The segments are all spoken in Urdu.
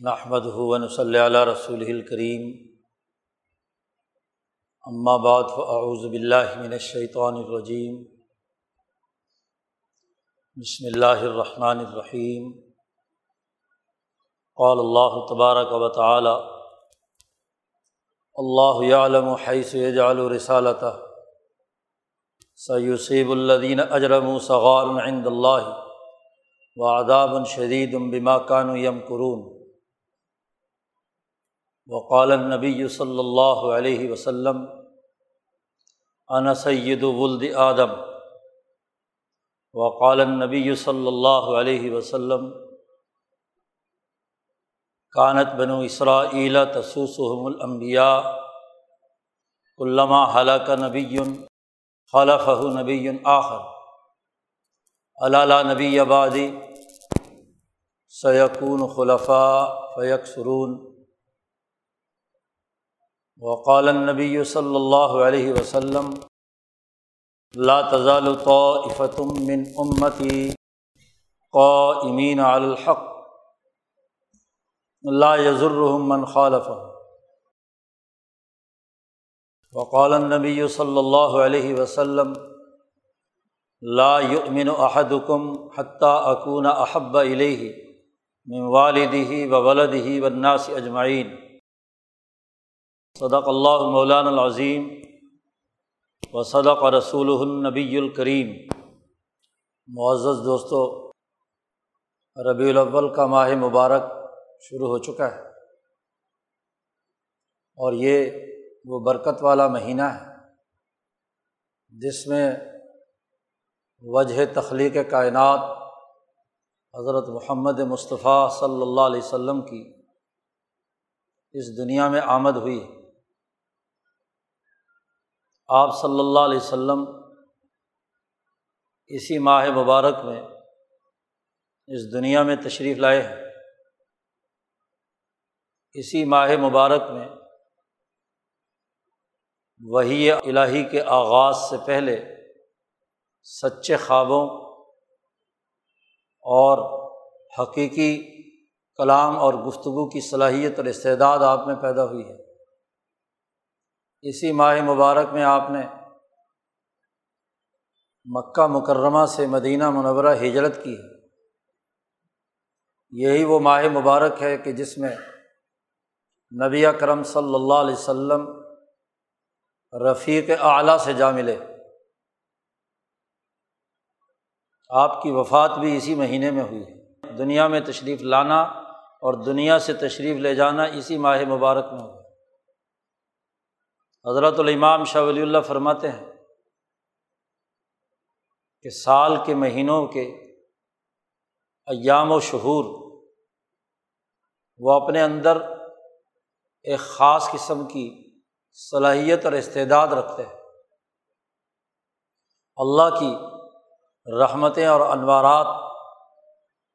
نحمد ہُون صلی اللہ رسول الکریم امہ بعد فاعوذ باللہ من الشیطان الرجیم بسم اللہ الرحمن الرحیم قال اللہ تبارک و تعالی اللہ علم حیث یجعل رسالتہ سیصیب الدین اجرم صغار عند اللہ و اداب شدید بما کانو یم قرون وقال نبی صلی اللہ علیہ وسلم انا سید ولد آدم. وقال نبی صلی اللہ علیہ وسلم کانت بنو اسرائیل تسوسحم الانبیاء علامہ حلق نبی خلف نبی آخر. علالہ نبی آبادی سیقون خلفاء فیق سرون وقال نبی صلی اللہ علیہ وسلم، لا تزال طائفتم من امتی قائمین علی الحق، لا يضرهم من خالف وقال النبی صلی اللہ علیہ وسلم، لا يؤمن احدكم حتى اكون احب الیہ من والدہ و ولدہ والناس اجمعین. صدق اللہ مولان العظیم و صدق رسول النبی الکریم۔ معزز دوستوں ربیع الاول کا ماہ مبارک شروع ہو چکا ہے۔ اور یہ وہ برکت والا مہینہ ہے جس میں وجہ تخلیق کائنات حضرت محمد مصطفیٰ صلی اللہ علیہ وسلم کی اس دنیا میں آمد ہوئی ہے۔ آپ صلی اللہ علیہ و سلم اسی ماہ مبارک میں اس دنیا میں تشریف لائے ہیں۔ اسی ماہ مبارک میں وہی الہی کے آغاز سے پہلے سچے خوابوں اور حقیقی کلام اور گفتگو کی صلاحیت اور استعداد آپ میں پیدا ہوئی ہے۔ اسی ماہ مبارک میں آپ نے مکہ مکرمہ سے مدینہ منورہ ہجرت کی ہے۔ یہی وہ ماہ مبارک ہے کہ جس میں نبی کرم صلی اللہ علیہ و سلم رفیق اعلیٰ سے جا ملے۔ آپ کی وفات بھی اسی مہینے میں ہوئی ہے۔ دنیا میں تشریف لانا اور دنیا سے تشریف لے جانا اسی ماہ مبارک میں ہوا حضرت الامام شاہ ولی اللہ فرماتے ہیں کہ سال کے مہینوں کے ایام و شہور وہ اپنے اندر ایک خاص قسم کی صلاحیت اور استعداد رکھتے ہیں۔ اللہ کی رحمتیں اور انوارات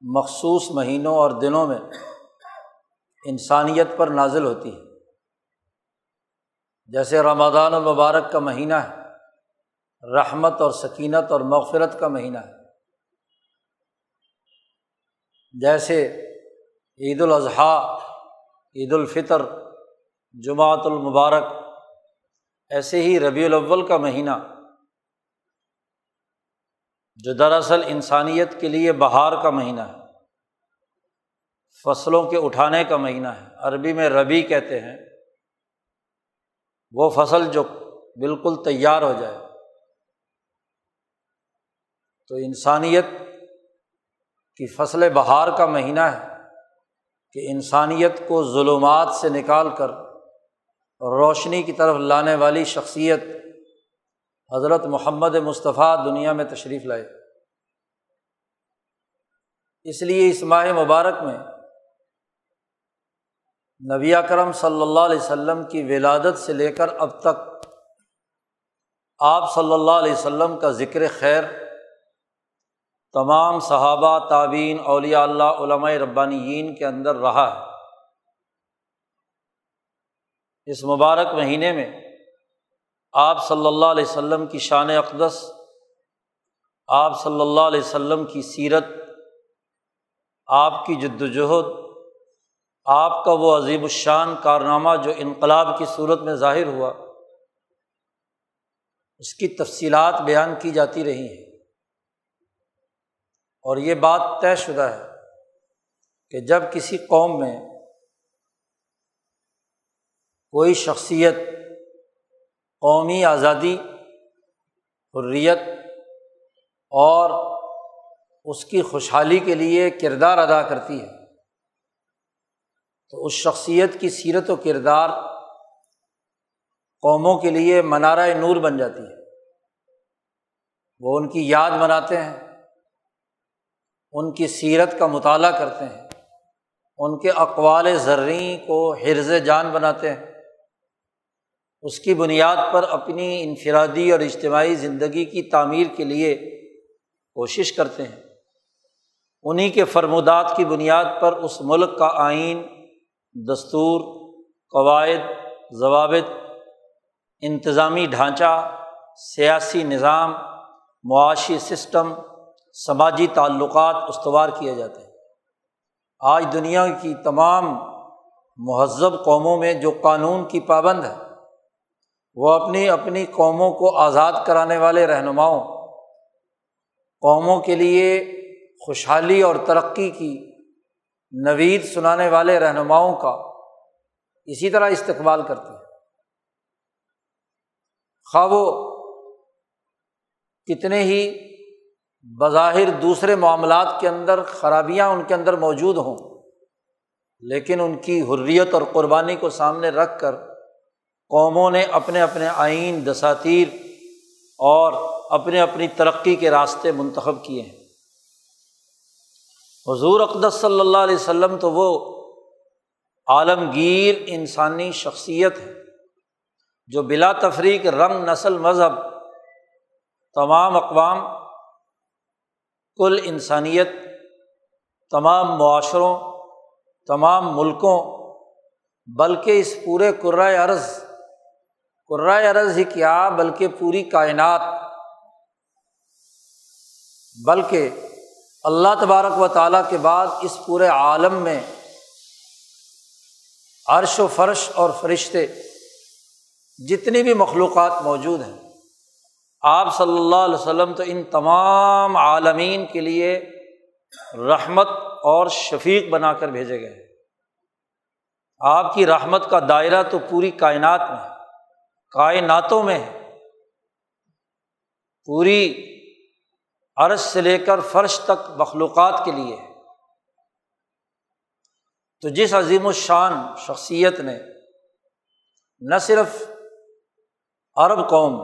مخصوص مہینوں اور دنوں میں انسانیت پر نازل ہوتی ہے جیسے رمضان المبارک کا مہینہ ہے، رحمت اور سکینت اور مغفرت کا مہینہ ہے۔ جیسے عید الاضحیٰ، عید الفطر جماعت المبارک، ایسے ہی ربیع الاول کا مہینہ، جو دراصل انسانیت کے لیے بہار کا مہینہ ہے۔ فصلوں کے اٹھانے کا مہینہ ہے۔ عربی میں ربی کہتے ہیں۔ وہ فصل جو بالکل تیار ہو جائے۔ تو انسانیت کی فصل بہار کا مہینہ ہے کہ انسانیت کو ظلمات سے نکال کر روشنی کی طرف لانے والی شخصیت حضرت محمد مصطفیٰ دنیا میں تشریف لائے۔ اس لیے اس ماہ مبارک میں نبی کرم صلی اللہ علیہ وسلم کی ولادت سے لے کر اب تک آپ صلی اللہ علیہ وسلم کا ذکر خیر، تمام صحابہ تعبین اولیاء اللہ، علماء ربانیین کے اندر رہا ہے۔ اس مبارک مہینے میں آپ صلی اللہ علیہ وسلم کی شان اقدس، آپ صلی اللہ علیہ وسلم کی سیرت، آپ کی جد وجہد آپ کا وہ عظیم الشان کارنامہ جو انقلاب کی صورت میں ظاہر ہوا، اس کی تفصیلات بیان کی جاتی رہی ہیں۔ اور یہ بات طے شدہ ہے کہ جب کسی قوم میں کوئی شخصیت، قومی آزادی، حریت اور اس کی خوشحالی کے لیے کردار ادا کرتی ہے تو اس شخصیت کی سیرت و کردار قوموں کے لیے منارۂ نور بن جاتی ہے۔ وہ ان کی یاد مناتے ہیں، ان کی سیرت کا مطالعہ کرتے ہیں، ان کے اقوال زرعی کو حرز جان بناتے ہیں۔ اس کی بنیاد پر اپنی انفرادی اور اجتماعی زندگی کی تعمیر کے لیے کوشش کرتے ہیں۔ انہیں کے فرمودات کی بنیاد پر اس ملک کا آئین دستور، قواعد، ضوابط، انتظامی ڈھانچہ، سیاسی نظام، معاشی سسٹم، سماجی تعلقات استوار کیے جاتے ہیں۔ آج دنیا کی تمام مہذب قوموں میں جو قانون کی پابند ہے وہ اپنی اپنی قوموں کو آزاد کرانے والے رہنماؤں، قوموں کے لیے خوشحالی اور ترقی کی نوید سنانے والے رہنماؤں کا اسی طرح استقبال کرتے ہیں۔ خواہ وہ کتنے ہی بظاہر دوسرے معاملات کے اندر خرابیاں ان کے اندر موجود ہوں، لیکن ان کی حریت اور قربانی کو سامنے رکھ کر قوموں نے اپنے اپنے آئین، دساتیر اور اپنے اپنی ترقی کے راستے منتخب کیے ہیں۔ حضور اقدس صلی اللہ علیہ وسلم تو وہ عالمگیر انسانی شخصیت ہے جو بلا تفریق رنگ، نسل، مذہب، تمام اقوام، کل انسانیت، تمام معاشروں، تمام ملکوں، بلکہ اس پورے کرائے عرض کرائے عرض ہی کیا، بلکہ پوری کائنات، بلکہ اللہ تبارک و تعالیٰ کے بعد اس پورے عالم میں عرش و فرش اور فرشتے جتنی بھی مخلوقات موجود ہیں، آپ صلی اللہ علیہ وسلم تو ان تمام عالمین کے لیے رحمت اور شفیق بنا کر بھیجے گئے آپ کی رحمت کا دائرہ تو پوری کائنات میں کائناتوں میں ہے۔ پوری عرض سے لے کر فرش تک مخلوقات کے لیے ہے۔ تو جس عظیم الشان شخصیت نے نہ صرف عرب قوم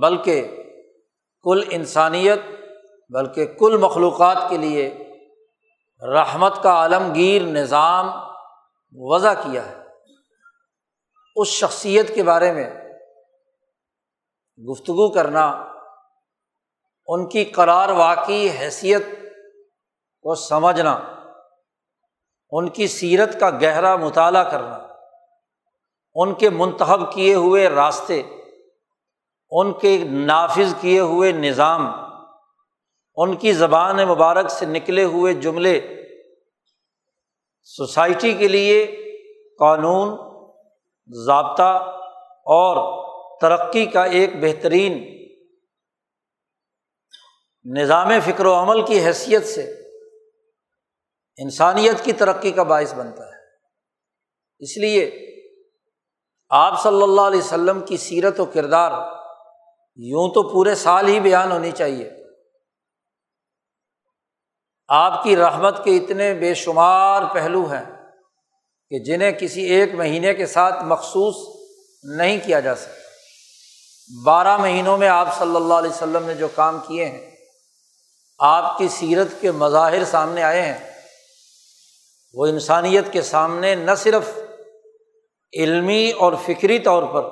بلکہ کل انسانیت بلکہ کل مخلوقات کے لیے رحمت کا عالمگیر نظام وضع کیا ہے۔ اس شخصیت کے بارے میں گفتگو کرنا ان کی قرار واقعی حیثیت کو سمجھنا، ان کی سیرت کا گہرا مطالعہ کرنا، ان کے منتخب کیے ہوئے راستے، ان کے نافذ کیے ہوئے نظام، ان کی زبان مبارک سے نکلے ہوئے جملے، سوسائٹی کے لیے قانون، ضابطہ اور ترقی کا ایک بہترین نظام فکر و عمل کی حیثیت سے انسانیت کی ترقی کا باعث بنتا ہے۔ اس لیے آپ صلی اللہ علیہ وسلم کی سیرت و کردار یوں تو پورے سال ہی بیان ہونی چاہیے۔ آپ کی رحمت کے اتنے بے شمار پہلو ہیں کہ جنہیں کسی ایک مہینے کے ساتھ مخصوص نہیں کیا جا سکتا۔ بارہ مہینوں میں آپ صلی اللہ علیہ وسلم نے جو کام کیے ہیں آپ کی سیرت کے مظاہر سامنے آئے ہیں۔ وہ انسانیت کے سامنے نہ صرف علمی اور فکری طور پر،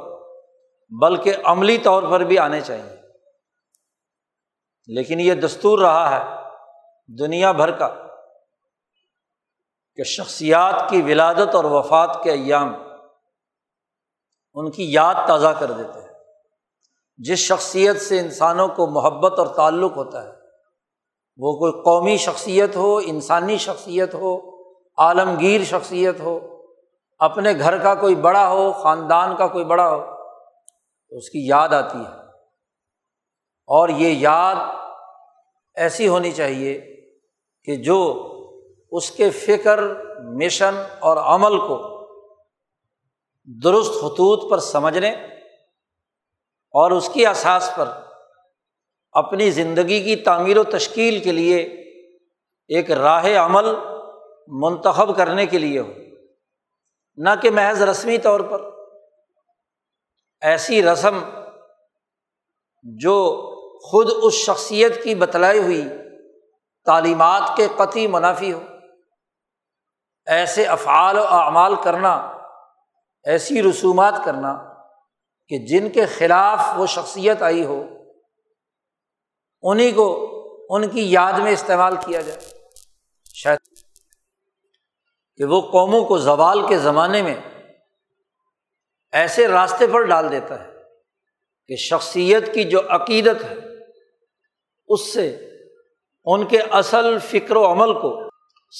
بلکہ عملی طور پر بھی آنے چاہیے۔ لیکن یہ دستور رہا ہے دنیا بھر کا کہ شخصیات کی ولادت اور وفات کے ایام ان کی یاد تازہ کر دیتے ہیں۔ جس شخصیت سے انسانوں کو محبت اور تعلق ہوتا ہے وہ کوئی قومی شخصیت ہو، انسانی شخصیت ہو، عالمگیر شخصیت ہو، اپنے گھر کا کوئی بڑا ہو، خاندان کا کوئی بڑا ہو، تو اس کی یاد آتی ہے۔ اور یہ یاد ایسی ہونی چاہیے کہ جو اس کے فکر، مشن اور عمل کو درست خطوط پر سمجھنے اور اس کی اساس پر اپنی زندگی کی تعمیر و تشکیل کے لیے ایک راہ عمل منتخب کرنے کے لیے ہو۔ نہ کہ محض رسمی طور پر۔ ایسی رسم جو خود اس شخصیت کی بتلائی ہوئی تعلیمات کے قطعی منافی ہو۔ ایسے افعال و اعمال کرنا، ایسی رسومات کرنا کہ جن کے خلاف وہ شخصیت آئی ہو۔ انہیں کو ان کی یاد میں استعمال کیا جائے۔ شاید کہ وہ قوموں کو زوال کے زمانے میں ایسے راستے پر ڈال دیتا ہے کہ شخصیت کی جو عقیدت ہے، اس سے ان کے اصل فکر و عمل کو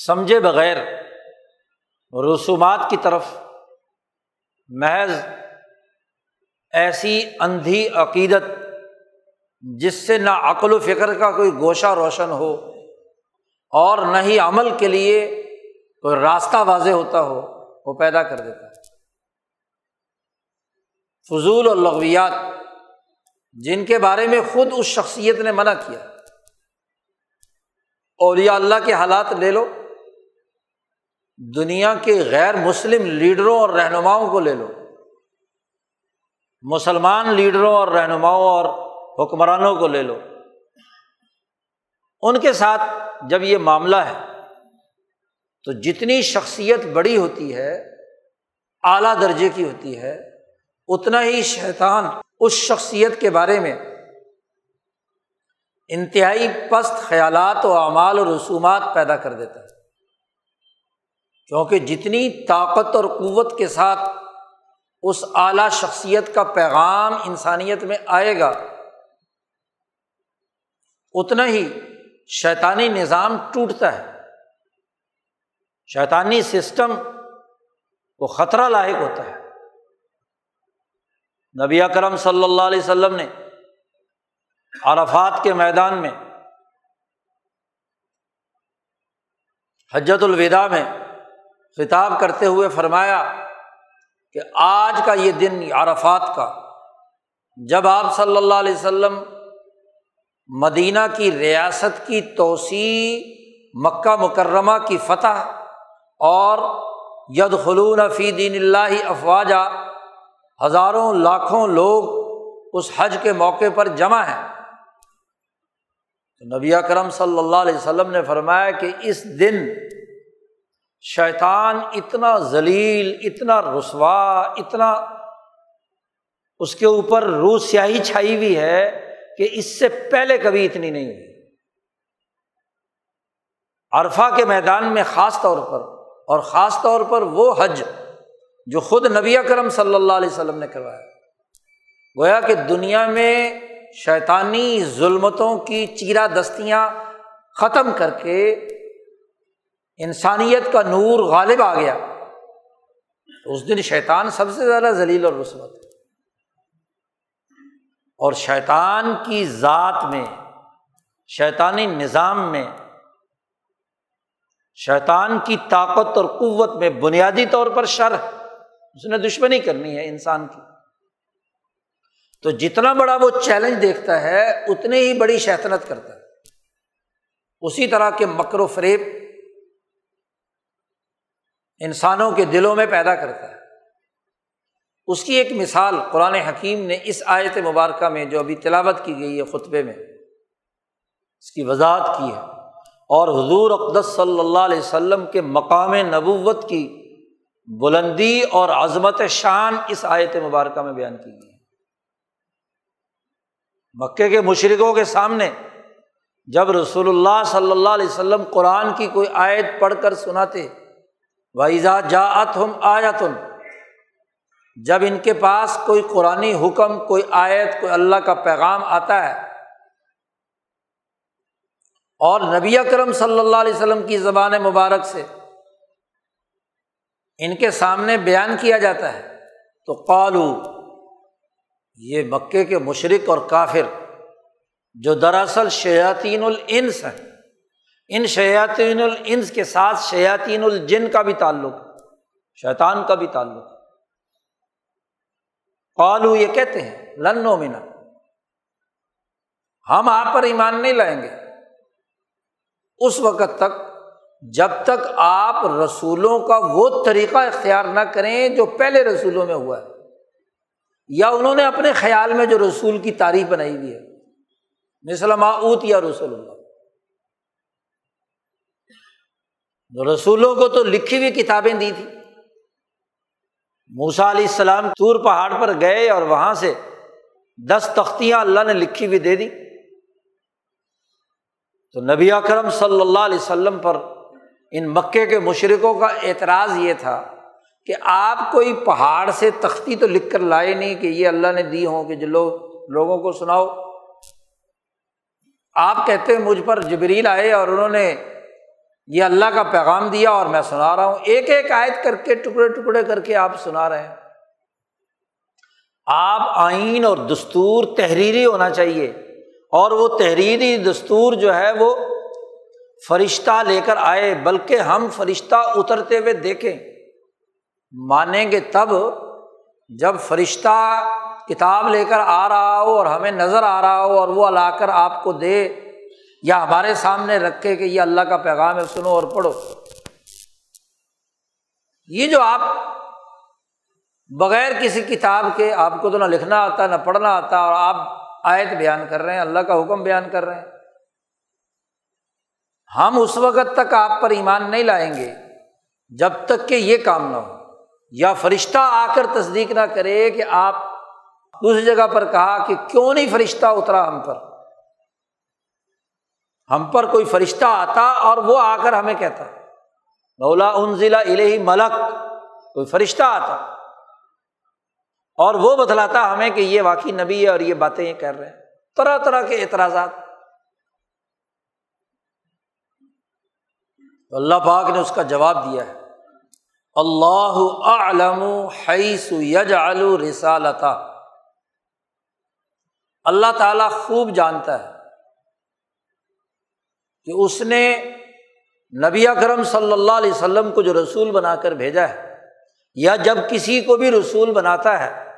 سمجھے بغیر رسومات کی طرف محض ایسی اندھی عقیدت جس سے نہ عقل و فکر کا کوئی گوشہ روشن ہو اور نہ ہی عمل کے لیے کوئی راستہ واضح ہوتا ہو، وہ پیدا کر دیتا ہے۔ فضول اور لغویات جن کے بارے میں خود اس شخصیت نے منع کیا۔ اولیاء اللہ کے حالات لے لو، دنیا کے غیر مسلم لیڈروں اور رہنماؤں کو لے لو۔ مسلمان لیڈروں اور رہنماؤں اور حکمرانوں کو لے لو۔ ان کے ساتھ جب یہ معاملہ ہے، تو جتنی شخصیت بڑی ہوتی ہے، اعلیٰ درجے کی ہوتی ہے، اتنا ہی شیطان اس شخصیت کے بارے میں انتہائی پست خیالات و اعمال و رسومات پیدا کر دیتا ہے۔ کیونکہ جتنی طاقت اور قوت کے ساتھ اس اعلیٰ شخصیت کا پیغام انسانیت میں آئے گا اتنا ہی شیطانی نظام ٹوٹتا ہے۔ شیطانی سسٹم کو خطرہ لاحق ہوتا ہے۔ نبی اکرم صلی اللہ علیہ وسلم نے عرفات کے میدان میں حجت الوداع میں خطاب کرتے ہوئے فرمایا کہ آج کا یہ دن عرفات کا، جب آپ صلی اللہ علیہ وسلم مدینہ کی ریاست کی توسیع مکہ مکرمہ کی فتح اور ید خلون فی دین اللہ افواجہ ہزاروں لاکھوں لوگ اس حج کے موقع پر جمع ہیں۔ تو نبی کرم صلی اللہ علیہ وسلم نے فرمایا کہ اس دن شیطان اتنا ذلیل، اتنا رسوا، اتنا اس کے اوپر روح سیاہی چھائی ہوئی ہے کہ اس سے پہلے کبھی اتنی نہیں ہوئی۔ عرفہ کے میدان میں خاص طور پر، اور خاص طور پر وہ حج جو خود نبی کرم صلی اللہ علیہ وسلم نے کروایا۔ گویا کہ دنیا میں شیطانی ظلمتوں کی چیرا دستیاں ختم کر کے انسانیت کا نور غالب آ گیا۔ تو اس دن شیطان سب سے زیادہ ذلیل اور رسوت اور شیطان کی ذات میں، شیطانی نظام میں، شیطان کی طاقت اور قوت میں بنیادی طور پر شر اس نے دشمنی کرنی ہے انسان کی۔ تو جتنا بڑا وہ چیلنج دیکھتا ہے، اتنی ہی بڑی شیطنت کرتا ہے۔ اسی طرح کے مکر و فریب انسانوں کے دلوں میں پیدا کرتا ہے۔ اس کی ایک مثال قرآن حکیم نے اس آیت مبارکہ میں جو ابھی تلاوت کی گئی ہے خطبے میں، اس کی وضاحت کی ہے۔ اور حضور اقدس صلی اللہ علیہ وسلم کے مقام نبوت کی بلندی اور عظمت شان اس آیت مبارکہ میں بیان کی گئی ہے۔ مکے کے مشرقوں کے سامنے جب رسول اللہ صلی اللہ علیہ وسلم قرآن کی کوئی آیت پڑھ کر سناتے وائزا جا اتم آیا تم جب ان کے پاس کوئی قرآن حکم، کوئی آیت، کوئی اللہ کا پیغام آتا ہے اور نبی اکرم صلی اللہ علیہ وسلم کی زبان مبارک سے ان کے سامنے بیان کیا جاتا ہے، تو قالو، یہ مکے کے مشرق اور کافر جو دراصل شیاطین الانس ہیں۔ ان شیاطین الانس کے ساتھ شیاطین الجن کا بھی تعلق، شیطان کا بھی تعلق۔ قالو یہ کہتے ہیں، لن منا ہم آپ پر ایمان نہیں لائیں گے۔ اس وقت تک، جب تک آپ رسولوں کا وہ طریقہ اختیار نہ کریں جو پہلے رسولوں میں ہوا ہے، یا انہوں نے اپنے خیال میں جو رسول کی تعریف بنائی ہوئی ہے مثلا اوت یا رسول اللہ۔ رسولوں کو تو لکھی ہوئی کتابیں دی تھی۔ موسا علیہ السلام تور پہاڑ پر گئے اور وہاں سے دس تختیاں اللہ نے لکھی ہوئی دے دی۔ تو نبی اکرم صلی اللہ علیہ وسلم پر ان مکے کے مشرقوں کا اعتراض یہ تھا کہ آپ کوئی پہاڑ سے تختی تو لکھ کر لائے نہیں کہ یہ اللہ نے دی ہوں کہ جو لوگ لوگوں کو سناؤ۔ آپ کہتے مجھ پر جبریل آئے اور انہوں نے یہ اللہ کا پیغام دیا اور میں سنا رہا ہوں۔ ایک ایک آیت کر کے ٹکڑے ٹکڑے کر کے آپ سنا رہے ہیں۔ آپ آئین اور دستور تحریری ہونا چاہیے اور وہ تحریری دستور جو ہے وہ فرشتہ لے کر آئے، بلکہ ہم فرشتہ اترتے ہوئے دیکھیں۔ مانیں گے تب جب فرشتہ کتاب لے کر آ رہا ہو اور ہمیں نظر آ رہا ہو اور وہ لا کر آپ کو دے۔ یا ہمارے سامنے رکھے کہ یہ اللہ کا پیغام ہے، سنو اور پڑھو۔ یہ جو آپ بغیر کسی کتاب کے آپ کو تو نہ لکھنا آتا، نہ پڑھنا آتا اور آپ آیت بیان کر رہے ہیں، اللہ کا حکم بیان کر رہے ہیں۔ ہم اس وقت تک آپ پر ایمان نہیں لائیں گے جب تک کہ یہ کام نہ ہو۔ یا فرشتہ آ کر تصدیق نہ کرے کہ آپ دوسری جگہ پر کہا کہ کیوں نہیں فرشتہ اترا ہم پر؟ ہم پر کوئی فرشتہ آتا اور وہ آ کر ہمیں کہتا مولا ان ضلع الہی ملک، کوئی فرشتہ آتا۔ اور وہ بتلاتا ہمیں کہ یہ واقعی نبی ہے اور یہ باتیں یہ کر رہے ہیں۔ طرح طرح کے اعتراضات۔ اللہ پاک نے اس کا جواب دیا ہے۔ اللہ علم حیث یج رسالتا اللہ تعالیٰ خوب جانتا ہے۔ کہ اس نے نبی اکرم صلی اللہ علیہ وسلم کو جو رسول بنا کر بھیجا ہے، یا جب کسی کو بھی رسول بناتا ہے،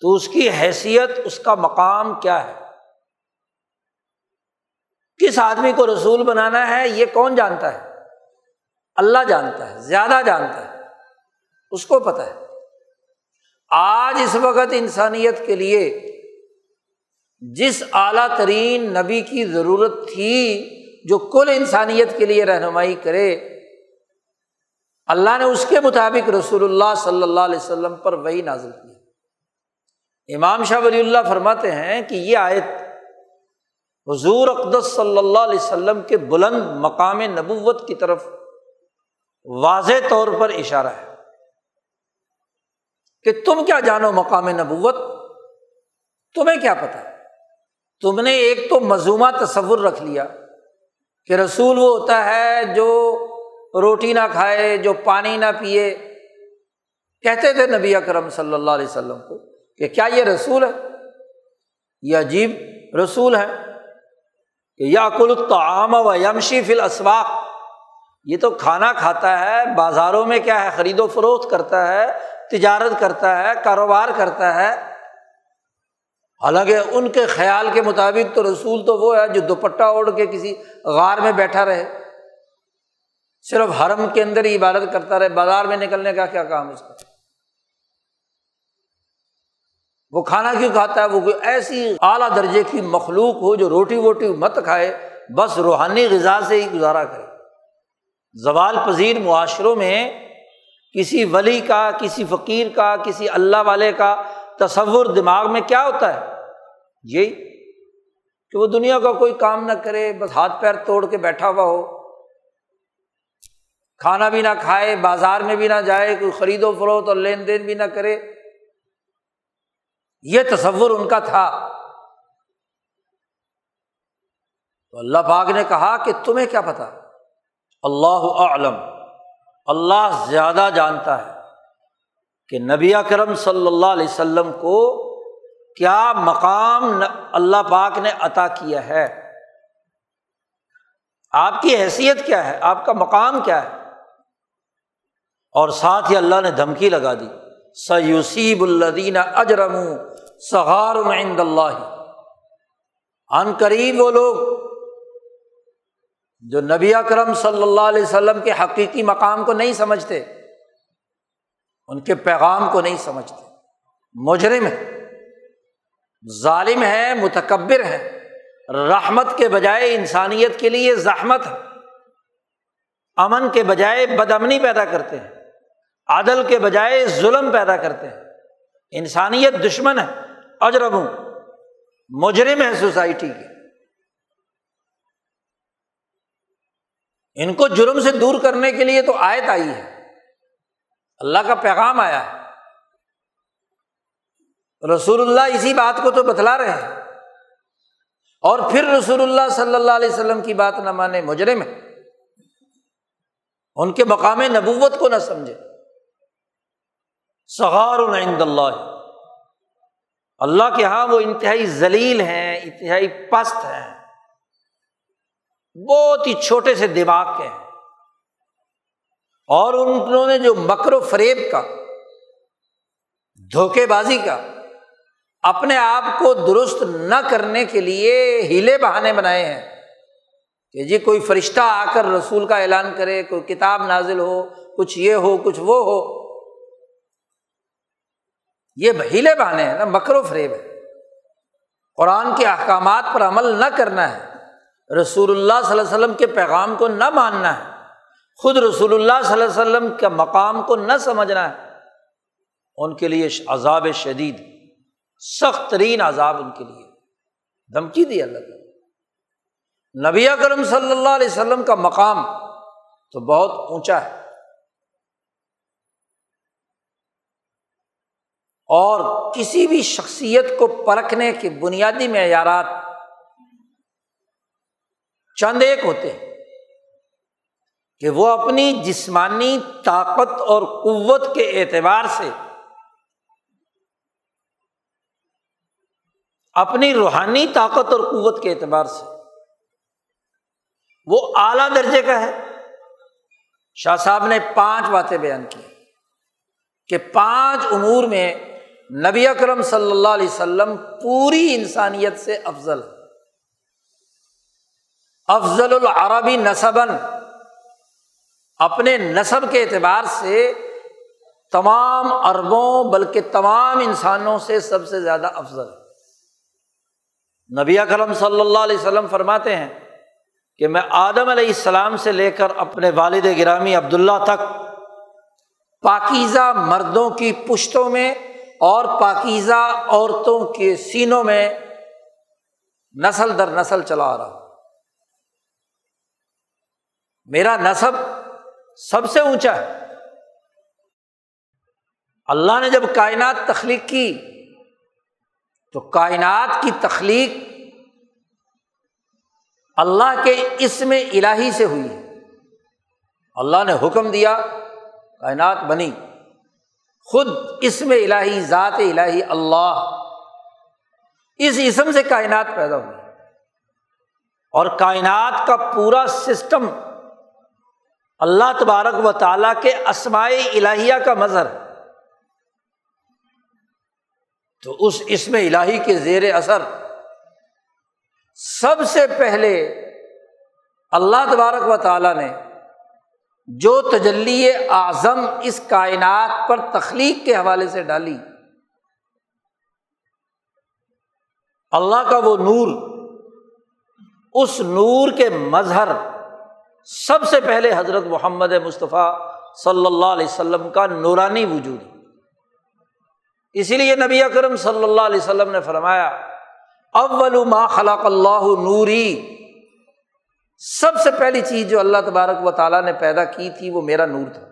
تو اس کی حیثیت، اس کا مقام کیا ہے؟ کس آدمی کو رسول بنانا ہے، یہ کون جانتا ہے؟ اللہ جانتا ہے، زیادہ جانتا ہے، اس کو پتہ ہے۔ آج اس وقت انسانیت کے لیے جس اعلیٰ ترین نبی کی ضرورت تھی جو کل انسانیت کے لیے رہنمائی کرے، اللہ نے اس کے مطابق رسول اللہ صلی اللہ علیہ وسلم پر وہی نازل کیا امام شاہ ولی اللہ فرماتے ہیں کہ یہ آیت حضور اقدس صلی اللہ علیہ وسلم کے بلند مقام نبوت کی طرف واضح طور پر اشارہ ہے کہ تم کیا جانو مقام نبوت؟ تمہیں کیا پتا تم نے ایک تو مضمومہ تصور رکھ لیا کہ رسول وہ ہوتا ہے جو روٹی نہ کھائے، جو پانی نہ پیے۔ کہتے تھے نبی اکرم صلی اللہ علیہ وسلم کو کہ کیا یہ رسول ہے؟ یہ عجیب رسول ہے کہ یا کل الطعام و یمشی فل اسواق یہ تو کھانا کھاتا ہے، بازاروں میں کیا ہے؟ خرید و فروخت کرتا ہے، تجارت کرتا ہے، کاروبار کرتا ہے۔ حالانکہ ان کے خیال کے مطابق تو رسول تو وہ ہے جو دوپٹہ اوڑھ کے کسی غار میں بیٹھا رہے۔ صرف حرم کے اندر ہی عبادت کرتا رہے، بازار میں نکلنے کا کیا کام اس کا؟ وہ کھانا کیوں کھاتا ہے؟ وہ کوئی ایسی اعلیٰ درجے کی مخلوق ہو جو روٹی ووٹی مت کھائے، بس روحانی غذا سے ہی گزارا کرے۔ زوال پذیر معاشروں میں کسی ولی کا، کسی فقیر کا، کسی اللہ والے کا تصور دماغ میں کیا ہوتا ہے؟ یہی کہ وہ دنیا کا کوئی کام نہ کرے، بس ہاتھ پیر توڑ کے بیٹھا ہوا ہو۔ کھانا بھی نہ کھائے، بازار میں بھی نہ جائے، کوئی خرید و فروخت اور لین دین بھی نہ کرے۔ یہ تصور ان کا تھا۔ تو اللہ پاک نے کہا کہ تمہیں کیا پتا اللہ علم اللہ زیادہ جانتا ہے۔ کہ نبی کرم صلی اللہ علیہ وسلم کو کیا مقام اللہ پاک نے عطا کیا ہے؟ آپ کی حیثیت کیا ہے؟ آپ کا مقام کیا ہے؟ اور ساتھ ہی اللہ نے دھمکی لگا دی۔ سیوسیب الدین اجرم سہار عند اللہ ان قریب وہ لوگ جو نبی اکرم صلی اللہ علیہ وسلم کے حقیقی مقام کو نہیں سمجھتے۔ ان کے پیغام کو نہیں سمجھتے۔ مجرم ہے ظالم ہے متکبر ہے رحمت کے بجائے انسانیت کے لیے زحمت ہے امن کے بجائے بدمنی پیدا کرتے ہیں۔ عدل کے بجائے ظلم پیدا کرتے ہیں۔ انسانیت دشمن ہے اجرب مجرم ہے سوسائٹی کے۔ ان کو جرم سے دور کرنے کے لیے تو آیت آئی ہے۔ اللہ کا پیغام آیا ہے۔ رسول اللہ اسی بات کو تو بتلا رہے ہیں۔ اور پھر رسول اللہ صلی اللہ علیہ وسلم کی بات نہ مانے مجرم ہے ان کے مقام نبوت کو نہ سمجھے۔ سغار عند اللہ۔ اللہ کے یہاں وہ انتہائی ذلیل ہیں، انتہائی پست ہیں۔ بہت ہی چھوٹے سے دماغ کے ہیں۔ اور انہوں نے جو مکر و فریب کا، دھوکے بازی کا، اپنے آپ کو درست نہ کرنے کے لیے ہیلے بہانے بنائے ہیں کہ جی کوئی فرشتہ آ کر رسول کا اعلان کرے، کوئی کتاب نازل ہو، کچھ یہ ہو، کچھ وہ ہو۔ یہ ہیلے بہانے ہیں نا، مکر و فریب ہے قرآن کے احکامات پر عمل نہ کرنا ہے۔ رسول اللہ صلی اللہ علیہ وسلم کے پیغام کو نہ ماننا ہے۔ خود رسول اللہ صلی اللہ علیہ وسلم کے مقام کو نہ سمجھنا ہے، ان کے لیے عذاب شدید، سخت ترین عذاب ان کے لیے۔ دھمکی دی اللہ تعالیٰ۔ نبی کرم صلی اللہ علیہ وسلم کا مقام تو بہت اونچا ہے۔ اور کسی بھی شخصیت کو پرکھنے کے بنیادی معیارات چند ایک ہوتے ہیں۔ کہ وہ اپنی جسمانی طاقت اور قوت کے اعتبار سے اپنی روحانی طاقت اور قوت کے اعتبار سے وہ اعلیٰ درجے کا ہے۔ شاہ صاحب نے پانچ باتیں بیان کی کہ پانچ امور میں نبی اکرم صلی اللہ علیہ وسلم پوری انسانیت سے افضل افضل العربی نصبن اپنے نصب کے اعتبار سے تمام اربوں بلکہ تمام انسانوں سے سب سے زیادہ افضل ہے۔ نبی اکرم صلی اللہ علیہ وسلم فرماتے ہیں کہ میں آدم علیہ السلام سے لے کر اپنے والد گرامی عبداللہ تک پاکیزہ مردوں کی پشتوں میں اور پاکیزہ عورتوں کے سینوں میں نسل در نسل چلا رہا میرا نصب سب سے اونچا ہے۔ اللہ نے جب کائنات تخلیق کی، تو کائنات کی تخلیق اللہ کے اسم الہی سے ہوئی اللہ نے حکم دیا، کائنات بنی۔ خود اسم الہی، ذات الہی، اللہ اس اسم سے کائنات پیدا ہوئی۔ اور کائنات کا پورا سسٹم اللہ تبارک و تعالیٰ کے اسماعی الہیہ کا مظہر ہے۔ تو اس اسم الہی کے زیر اثر سب سے پہلے اللہ تبارک و تعالیٰ نے جو تجلی اعظم اس کائنات پر تخلیق کے حوالے سے ڈالی، اللہ کا وہ نور، اس نور کے مظہر سب سے پہلے حضرت محمد مصطفیٰ صلی اللہ علیہ وسلم کا نورانی وجود اسی لیے نبی اکرم صلی اللہ علیہ وسلم نے فرمایا، اول ما خلق اللہ نوری۔ سب سے پہلی چیز جو اللہ تبارک و تعالیٰ نے پیدا کی تھی، وہ میرا نور تھا۔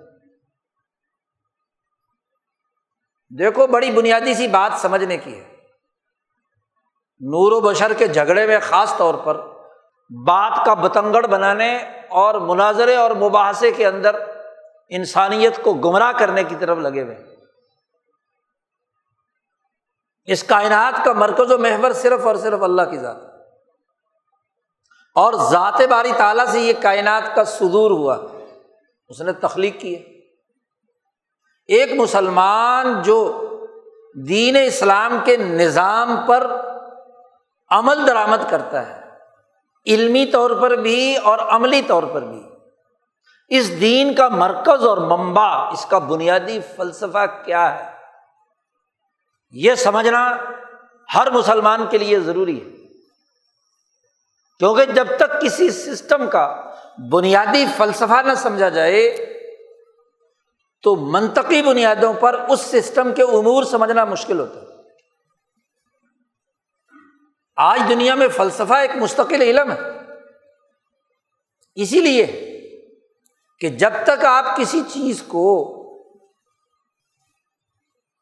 دیکھو، بڑی بنیادی سی بات سمجھنے کی ہے۔ نور و بشر کے جھگڑے میں خاص طور پر بات کا بتنگڑ بنانے اور مناظرے اور مباحثے کے اندر انسانیت کو گمراہ کرنے کی طرف لگے ہوئے اس کائنات کا مرکز و محور صرف اور صرف اللہ کی ذات اور ذات باری تعالیٰ سے یہ کائنات کا صدور ہوا۔ اس نے تخلیق کی ایک مسلمان جو دین اسلام کے نظام پر عمل درآمد کرتا ہے علمی طور پر بھی اور عملی طور پر بھی۔ اس دین کا مرکز اور منبع، اس کا بنیادی فلسفہ کیا ہے؟ یہ سمجھنا ہر مسلمان کے لیے ضروری ہے۔ کیونکہ جب تک کسی سسٹم کا بنیادی فلسفہ نہ سمجھا جائے، تو منطقی بنیادوں پر اس سسٹم کے امور سمجھنا مشکل ہوتا ہے۔ آج دنیا میں فلسفہ ایک مستقل علم ہے۔ اسی لیے کہ جب تک آپ کسی چیز کو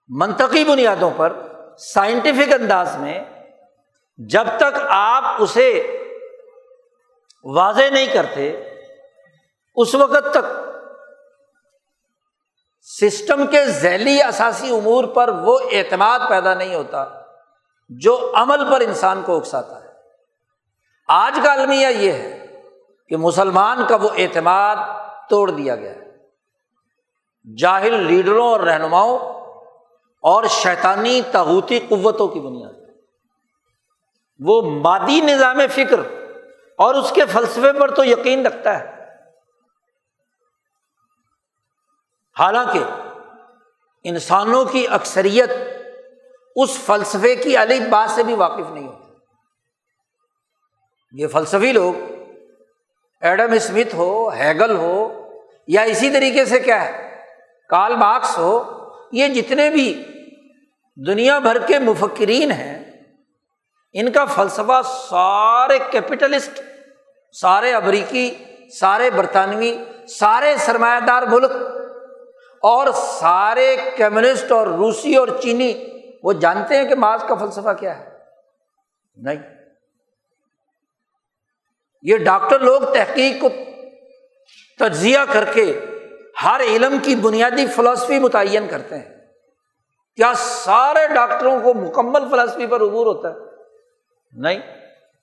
منطقی بنیادوں پر سائنٹیفک انداز میں جب تک آپ اسے واضح نہیں کرتے، اس وقت تک سسٹم کے ذیلی اثاثی امور پر وہ اعتماد پیدا نہیں ہوتا۔ جو عمل پر انسان کو اکساتا ہے۔ آج کا المیہ یہ ہے کہ مسلمان کا وہ اعتماد توڑ دیا گیا۔ ہے جاہل لیڈروں اور رہنماؤں اور شیطانی تاوتی قوتوں کی بنیاد۔ وہ مادی نظام فکر اور اس کے فلسفے پر تو یقین رکھتا ہے۔ حالانکہ انسانوں کی اکثریت اس فلسفے کی علی بات سے بھی واقف نہیں ہوتی یہ فلسفی لوگ، ایڈم اسمتھ ہو، ہیگل ہو، یا اسی طریقے سے کیا ہے کال باکس ہو، یہ جتنے بھی دنیا بھر کے مفکرین ہیں، ان کا فلسفہ سارے کیپٹلسٹ، سارے امریکی، سارے برطانوی، سارے سرمایہ دار ملک اور سارے کمیونسٹ اور روسی اور چینی وہ جانتے ہیں کہ ماس کا فلسفہ کیا ہے؟ نہیں۔ یہ ڈاکٹر لوگ تحقیق کو تجزیہ کر کے ہر علم کی بنیادی فلاسفی متعین کرتے ہیں۔ کیا سارے ڈاکٹروں کو مکمل فلاسفی پر عبور ہوتا ہے؟ نہیں۔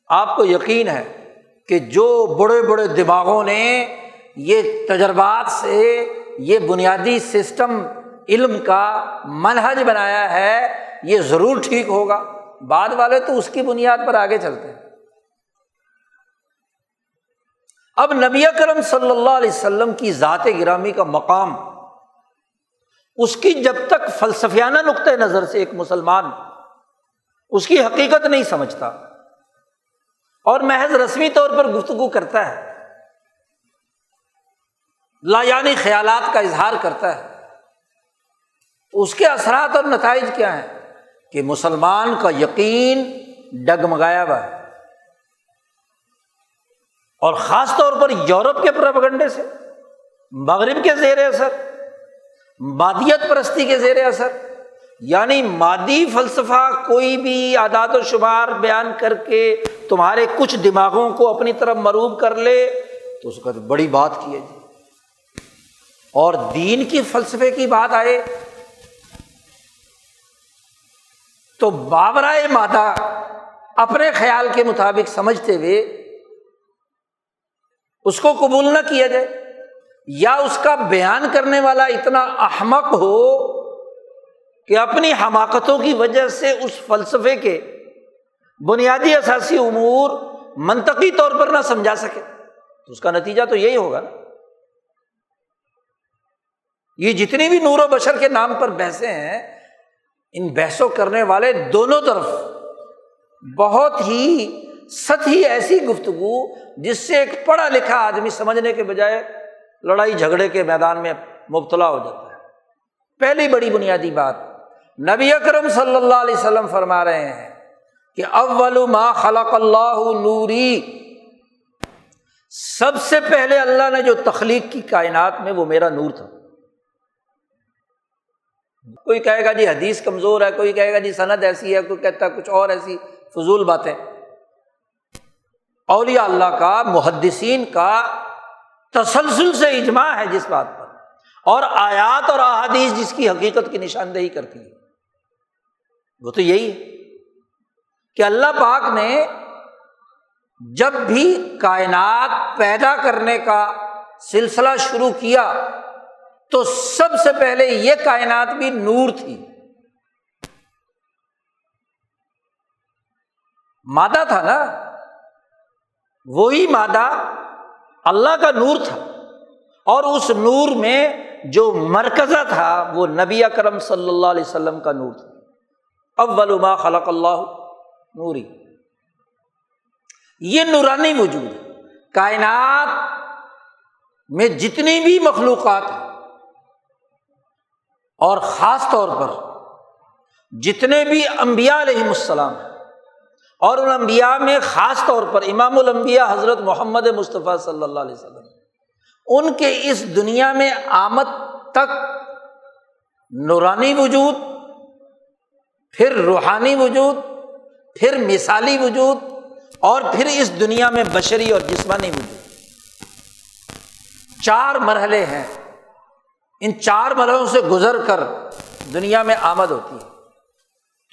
آپ کو یقین ہے کہ جو بڑے بڑے دماغوں نے یہ تجربات سے یہ بنیادی سسٹم علم کا منہج بنایا ہے یہ ضرور ٹھیک ہوگا۔ بعد والے تو اس کی بنیاد پر آگے چلتے ہیں۔ اب نبی کرم صلی اللہ علیہ وسلم کی ذات گرامی کا مقام، اس کی جب تک فلسفیانہ نقطۂ نظر سے ایک مسلمان اس کی حقیقت نہیں سمجھتا، اور محض رسمی طور پر گفتگو کرتا ہے، لا یعنی خیالات کا اظہار کرتا ہے، اس کے اثرات اور نتائج کیا ہیں؟ کہ مسلمان کا یقین ڈگمگایا ہوا ہے۔ اور خاص طور پر یورپ کے پرپگنڈے سے، مغرب کے زیر اثر، مادیت پرستی کے زیر اثر یعنی مادی فلسفہ کوئی بھی اعداد و شمار بیان کر کے تمہارے کچھ دماغوں کو اپنی طرف مروب کر لے، تو اس کا بڑی بات کی ہے جی۔ اور دین کی فلسفے کی بات آئے تو بابرائے مادہ اپنے خیال کے مطابق سمجھتے ہوئے اس کو قبول نہ کیا جائے یا اس کا بیان کرنے والا اتنا احمق ہو کہ اپنی حماقتوں کی وجہ سے اس فلسفے کے بنیادی اثاثی امور منطقی طور پر نہ سمجھا سکے۔ تو اس کا نتیجہ تو یہی ہوگا نا۔ یہ جتنی بھی نور و بشر کے نام پر بحثیں ہیں ان بحثوں کرنے والے دونوں طرف بہت ہی ہی ایسی گفتگو جس سے ایک پڑھا لکھا آدمی سمجھنے کے بجائے لڑائی جھگڑے کے میدان میں مبتلا ہو جاتا ہے۔ پہلی بڑی بنیادی بات، نبی اکرم صلی اللہ علیہ وسلم فرما رہے ہیں کہ اول ما خلق اللہ نوری۔ سب سے پہلے اللہ نے جو تخلیق کی کائنات میں وہ میرا نور تھا۔ کوئی کہے گا جی حدیث کمزور ہے، کوئی کہے گا جی سند ایسی ہے، کوئی کہتا ہے کچھ اور ایسی فضول باتیں۔ اولیاء اللہ کا، محدثین کا تسلسل سے اجماع ہے جس بات پر۔ اور آیات اور احادیث جس کی حقیقت کی نشاندہی کرتی ہے۔ وہ تو یہی ہے کہ اللہ پاک نے جب بھی کائنات پیدا کرنے کا سلسلہ شروع کیا تو سب سے پہلے یہ کائنات بھی نور تھی۔ مادہ تھا نا۔ وہی مادہ اللہ کا نور تھا۔ اور اس نور میں جو مرکزہ تھا وہ نبی کرم صلی اللہ علیہ وسلم کا نور تھا۔ اول ما خلق اللہ نوری۔ یہ نورانی وجود ہے۔ کائنات میں جتنی بھی مخلوقات ہیں اور خاص طور پر جتنے بھی امبیا علیہم السلام اور ان انبیاء میں خاص طور پر امام الانبیاء حضرت محمد مصطفیٰ صلی اللہ علیہ وسلم، ان کے اس دنیا میں آمد تک نورانی وجود، پھر روحانی وجود، پھر مثالی وجود، اور پھر اس دنیا میں بشری اور جسمانی وجود۔ چار مرحلے ہیں۔ ان چار مرحلوں سے گزر کر دنیا میں آمد ہوتی ہے۔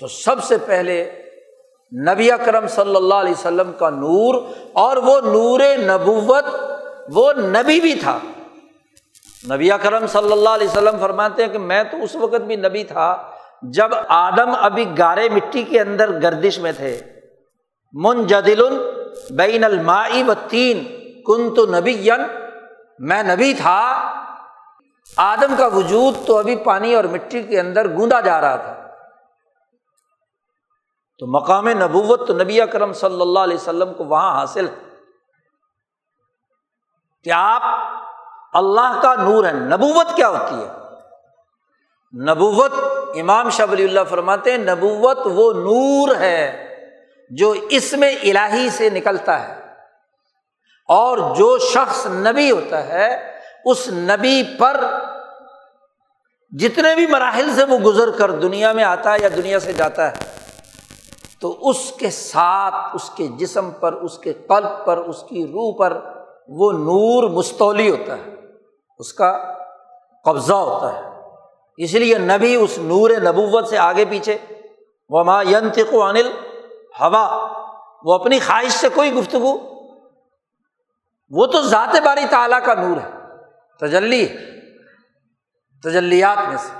تو سب سے پہلے نبی اکرم صلی اللہ علیہ وسلم کا نور اور وہ نور نبوت، وہ نبی بھی تھا۔ نبی اکرم صلی اللہ علیہ وسلم فرماتے ہیں کہ میں تو اس وقت بھی نبی تھا جب آدم ابھی گارے مٹی کے اندر گردش میں تھے۔ من جدل بین المائی و تین کن تو نبی میں نبی تھا آدم کا وجود تو ابھی پانی اور مٹی کے اندر گوندا جا رہا تھا۔ تو مقام نبوت تو نبی اکرم صلی اللہ علیہ وسلم کو وہاں حاصل کہ آپ اللہ کا نور ہے نبوت کیا ہوتی ہے؟ نبوت، امام شاہ ولی اللہ فرماتے ہیں، نبوت وہ نور ہے جو اس میں الہی سے نکلتا ہے اور جو شخص نبی ہوتا ہے اس نبی پر جتنے بھی مراحل سے وہ گزر کر دنیا میں آتا ہے یا دنیا سے جاتا ہے، تو اس کے ساتھ، اس کے جسم پر، اس کے قلب پر، اس کی روح پر وہ نور مستولی ہوتا ہے، اس کا قبضہ ہوتا ہے۔ اس لیے نبی اس نور نبوت سے آگے پیچھے وہ ماں ینتق و انل ہوا وہ اپنی خواہش سے کوئی گفتگو، وہ تو ذات باری تعالیٰ کا نور ہے۔ تجلی، تجلیات میں سے۔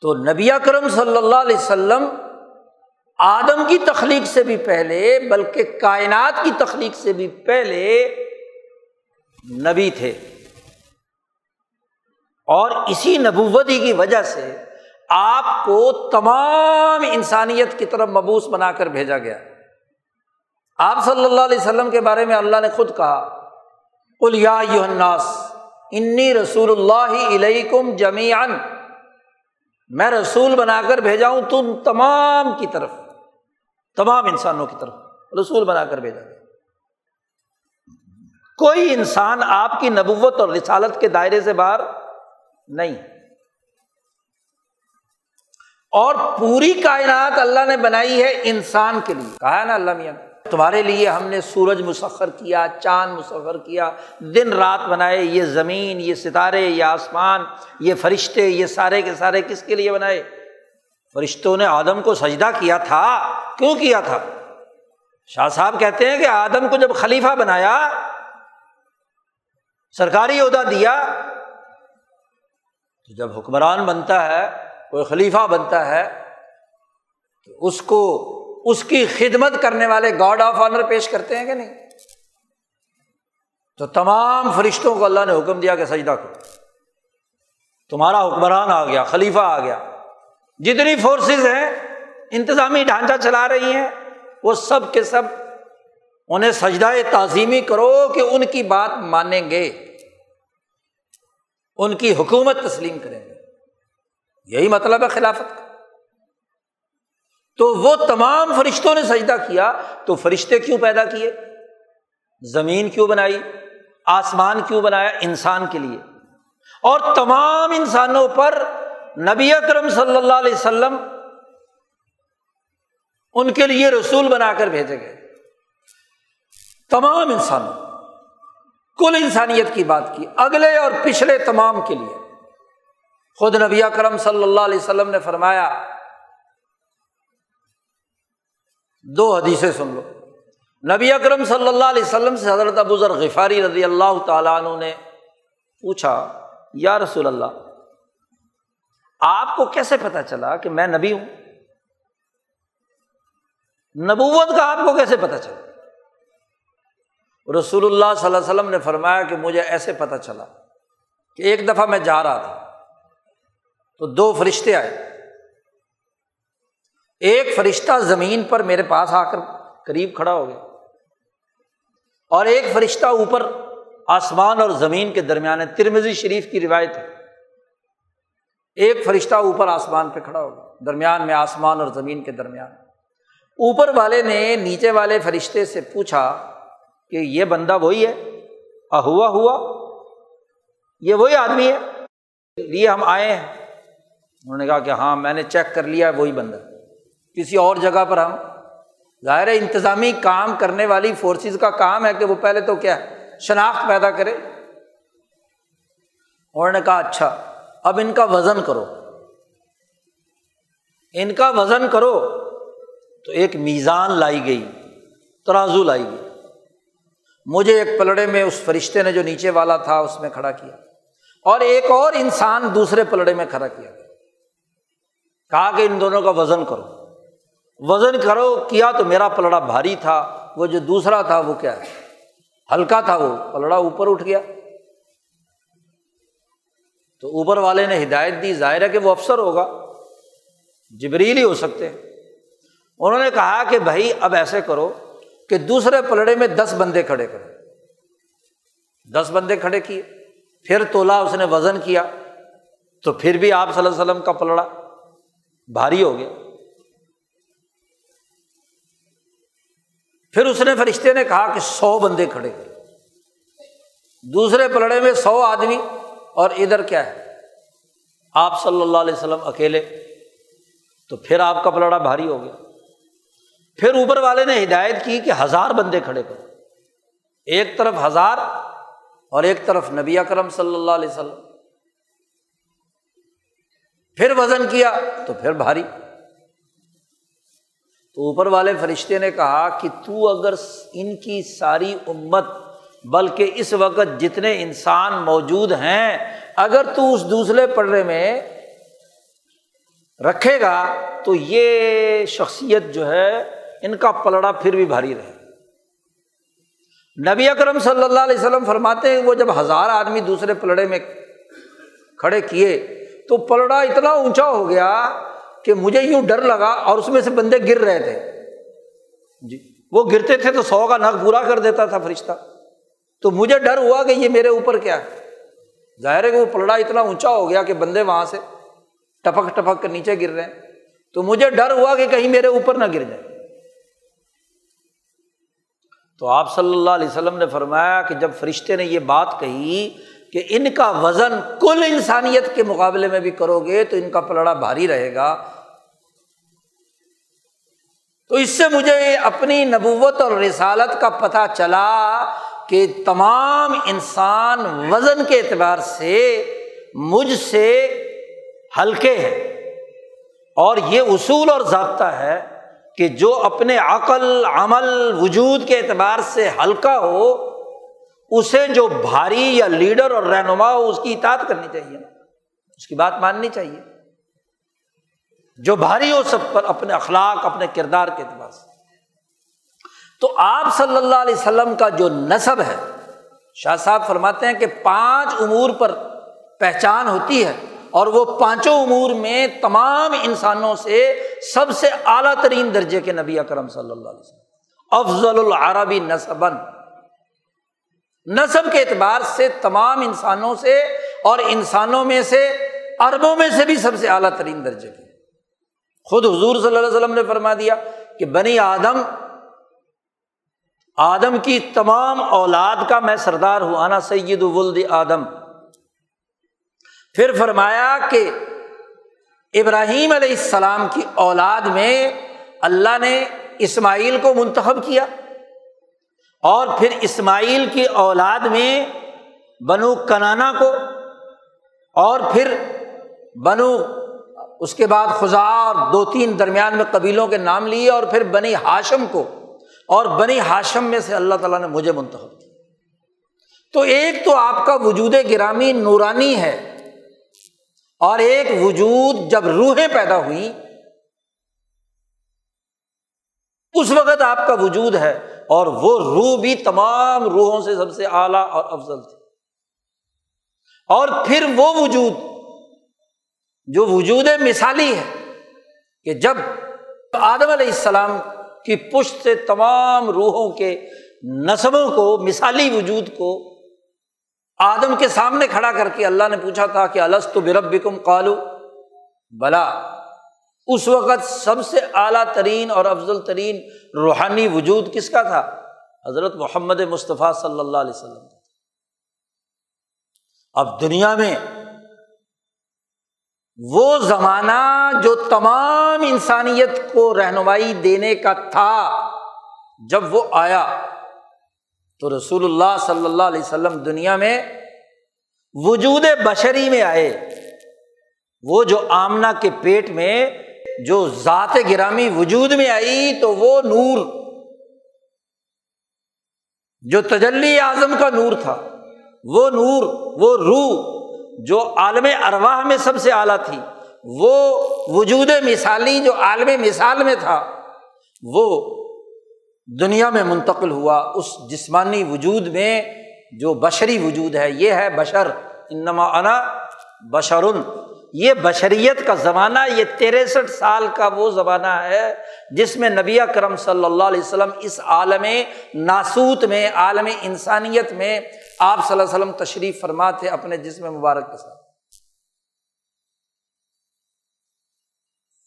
تو نبی اکرم صلی اللہ علیہ وسلم آدم کی تخلیق سے بھی پہلے، بلکہ کائنات کی تخلیق سے بھی پہلے نبی تھے۔ اور اسی نبوتی کی وجہ سے آپ کو تمام انسانیت کی طرف مبوس بنا کر بھیجا گیا۔ آپ صلی اللہ علیہ وسلم کے بارے میں اللہ نے خود کہا الناس، انی رسول اللہ علیکم جمیان میں رسول بنا کر بھیجا ہوں تم تمام کی طرف، تمام انسانوں کی طرف، رسول بنا کر بھیجا گیا۔ کوئی انسان آپ کی نبوت اور رسالت کے دائرے سے باہر نہیں۔ اور پوری کائنات اللہ نے بنائی ہے انسان کے لیے۔ کہا ہے نا اللہ میاں۔ تمہارے لیے ہم نے سورج مسخر کیا، چاند مسخر کیا، دن رات بنائے، یہ زمین، یہ ستارے، یہ آسمان، یہ فرشتے، یہ سارے کے سارے کس کے لیے بنائے؟ فرشتوں نے آدم کو سجدہ کیا تھا، کیوں کیا تھا؟ شاہ صاحب کہتے ہیں کہ آدم کو جب خلیفہ بنایا، سرکاری عہدہ دیا، تو جب حکمران بنتا ہے، کوئی خلیفہ بنتا ہے، تو اس کو اس کی خدمت کرنے والے گاڈ آف آنر پیش کرتے ہیں کہ نہیں؟ تو تمام فرشتوں کو اللہ نے حکم دیا کہ سجدہ کرو۔ تمہارا حکمران آ گیا، خلیفہ آ گیا۔ جتنی فورسز ہیں، انتظامی ڈھانچہ چلا رہی ہیں، وہ سب کے سب انہیں سجدہ تعظیمی کرو کہ ان کی بات مانیں گے۔ ان کی حکومت تسلیم کریں گے۔ یہی مطلب ہے خلافت کا۔ تو وہ تمام فرشتوں نے سجدہ کیا تو فرشتے کیوں پیدا کیے؟ زمین کیوں بنائی؟ آسمان کیوں بنایا؟ انسان کے لیے۔ اور تمام انسانوں پر نبی اکرم صلی اللہ علیہ وسلم ان کے لیے رسول بنا کر بھیجے گئے۔ تمام انسانوں، کل انسانیت کی بات کی، اگلے اور پچھلے تمام کے لیے۔ خود نبی کرم صلی اللہ علیہ وسلم نے فرمایا دو حدیثیں سن لو۔ نبی اکرم صلی اللہ علیہ وسلم سے حضرت ابو ذر غفاری رضی اللہ تعالیٰ عنہ نے پوچھا، یا رسول اللہ، آپ کو کیسے پتا چلا کہ میں نبی ہوں؟ نبوت کا آپ کو کیسے پتا چلا؟ رسول اللہ صلی اللہ علیہ وسلم نے فرمایا کہ مجھے ایسے پتا چلا کہ ایک دفعہ میں جا رہا تھا تو دو فرشتے آئے۔ ایک فرشتہ زمین پر میرے پاس آ کر قریب کھڑا ہو گیا اور ایک فرشتہ اوپر آسمان اور زمین کے درمیان ہے ترمزی شریف کی روایت ہے۔ ایک فرشتہ اوپر آسمان پہ کھڑا ہوگا درمیان میں آسمان اور زمین کے درمیان۔ اوپر والے نے نیچے والے فرشتے سے پوچھا کہ یہ بندہ وہی ہے؟ ہوا ہوا؟ یہ وہی آدمی ہے؟ لیے ہم آئے ہیں۔ انہوں نے کہا کہ ہاں میں نے چیک کر لیا، وہی بندہ۔ کسی اور جگہ پر ہم۔ ظاہر انتظامی کام کرنے والی فورسز کا کام ہے کہ وہ پہلے تو کیا ہے؟ شناخت پیدا کرے۔ اور نے کہا اچھا اب ان کا وزن کرو۔ ان کا وزن کرو۔ تو ایک میزان لائی گئی، ترازو لائی گئی۔ مجھے ایک پلڑے میں اس فرشتے نے جو نیچے والا تھا، اس میں کھڑا کیا۔ اور ایک اور انسان دوسرے پلڑے میں کھڑا کیا۔ کہا کہ ان دونوں کا وزن کرو۔ وزن کرو، کیا تو میرا پلڑا بھاری تھا، وہ جو دوسرا تھا وہ کیا ہے؟ ہلکا تھا وہ، پلڑا اوپر اٹھ گیا۔ تو اوپر والے نے ہدایت دی، ظاہر ہے کہ وہ افسر ہوگا۔ جبریل ہی ہو سکتے ہیں۔ انہوں نے کہا کہ بھائی، اب ایسے کرو کہ دوسرے پلڑے میں دس بندے کھڑے کرو۔ دس بندے کھڑے کیے۔ پھر تولا اس نے وزن کیا۔ تو پھر بھی آپ صلی اللہ علیہ وسلم کا پلڑا بھاری ہو گیا۔ پھر اس نے فرشتے نے کہا کہ سو بندے کھڑے کرے دوسرے پلڑے میں سو آدمی، اور ادھر کیا ہے؟ آپ صلی اللہ علیہ وسلم اکیلے۔ تو پھر آپ کا پلڑا بھاری ہو گیا۔ پھر اوپر والے نے ہدایت کی کہ ہزار بندے کھڑے کرو ایک طرف ہزار اور ایک طرف نبی اکرم صلی اللہ علیہ وسلم۔ پھر وزن کیا تو پھر بھاری۔ تو اوپر والے فرشتے نے کہا کہ تو اگر ان کی ساری امت، بلکہ اس وقت جتنے انسان موجود ہیں، اگر تو اس دوسرے پڑے میں رکھے گا، تو یہ شخصیت جو ہے، ان کا پلڑا پھر بھی بھاری رہے نبی اکرم صلی اللہ علیہ وسلم فرماتے ہیں، وہ جب ہزار آدمی دوسرے پلڑے میں کھڑے کیے، تو پلڑا اتنا اونچا ہو گیا کہ مجھے یوں ڈر لگا اور اس میں سے بندے گر رہے تھے۔ جی۔ وہ گرتے تھے تو سو کا نگ پورا کر دیتا تھا فرشتہ۔ تو مجھے ڈر ہوا کہ یہ میرے اوپر کیا ہے۔ ظاہر ہے کہ وہ پلڑا اتنا اونچا ہو گیا کہ بندے وہاں سے ٹپک ٹپک کر نیچے گر رہے ہیں۔ تو مجھے ڈر ہوا کہ کہیں میرے اوپر نہ گر جائے۔ تو آپ صلی اللہ علیہ وسلم نے فرمایا کہ جب فرشتے نے یہ بات کہی کہ ان کا وزن کل انسانیت کے مقابلے میں بھی کرو گے تو ان کا پلڑا بھاری رہے گا۔ تو اس سے مجھے اپنی نبوت اور رسالت کا پتہ چلا کہ تمام انسان وزن کے اعتبار سے مجھ سے ہلکے ہیں۔ اور یہ اصول اور ضابطہ ہے کہ جو اپنے عقل، عمل، وجود کے اعتبار سے ہلکا ہو اسے جو بھاری یا لیڈر اور رہنما ہو، اس کی اطاعت کرنی چاہیے۔ اس کی بات ماننی چاہیے۔ جو بھاری ہو، سب پر اپنے اخلاق، اپنے کردار کے اعتبار سے۔ تو آپ صلی اللہ علیہ وسلم کا جو نصب ہے، شاہ صاحب فرماتے ہیں کہ پانچ امور پر پہچان ہوتی ہے اور وہ پانچوں امور میں تمام انسانوں سے سب سے اعلیٰ ترین درجے کے نبی اکرم صلی اللہ علیہ وسلم۔ افضل العربی نصبن نصب کے اعتبار سے تمام انسانوں سے اور انسانوں میں سے اربوں میں سے بھی سب سے اعلیٰ ترین درجے کے۔ خود حضور صلی اللہ علیہ وسلم نے فرما دیا کہ بنی آدم آدم کی تمام اولاد کا میں سردار ہوں آنا سید ولد آدم۔ پھر فرمایا کہ ابراہیم علیہ السلام کی اولاد میں اللہ نے اسماعیل کو منتخب کیا۔ اور پھر اسماعیل کی اولاد میں بنو کنانا کو، اور پھر بنو اس کے بعد خزا اور دو تین درمیان میں قبیلوں کے نام لیے اور پھر بنی ہاشم کو۔ اور بنی ہاشم میں سے اللہ تعالیٰ نے مجھے منتخب کیا۔ تو ایک تو آپ کا وجود گرامی نورانی ہے، اور ایک وجود جب روحیں پیدا ہوئی اس وقت آپ کا وجود ہے۔ اور وہ روح بھی تمام روحوں سے سب سے اعلیٰ اور افضل تھی۔ اور پھر وہ وجود، جو وجود مثالی ہے، کہ جب آدم علیہ السلام کی پشت سے تمام روحوں کے نصبوں کو، مثالی وجود کو آدم کے سامنے کھڑا کر کے اللہ نے پوچھا تھا کہ السط برب بکم قالو، بلا۔ اس وقت سب سے اعلیٰ ترین اور افضل ترین روحانی وجود کس کا تھا؟ حضرت محمد مصطفیٰ صلی اللہ علیہ وسلم اب دنیا میں وہ زمانہ جو تمام انسانیت کو رہنمائی دینے کا تھا، جب وہ آیا، تو رسول اللہ صلی اللہ علیہ وسلم دنیا میں وجود بشری میں آئے۔ وہ جو آمنا کے پیٹ میں جو ذات گرامی وجود میں آئی تو وہ نور، جو تجلی اعظم کا نور تھا، وہ نور، وہ روح جو عالم ارواہ میں سب سے اعلیٰ تھی، وہ وجود مثالی جو عالم مثال میں تھا، وہ دنیا میں منتقل ہوا، اس جسمانی وجود میں جو بشری وجود ہے، یہ ہے بشر، انما انا بشرن یہ بشریت کا زمانہ، یہ تریسٹھ سال کا وہ زمانہ ہے جس میں نبی کرم صلی اللہ علیہ وسلم اس عالم ناسوت میں، عالم انسانیت میں آپ صلی اللہ علیہ وسلم تشریف فرما تھے اپنے جسم مبارک کے ساتھ۔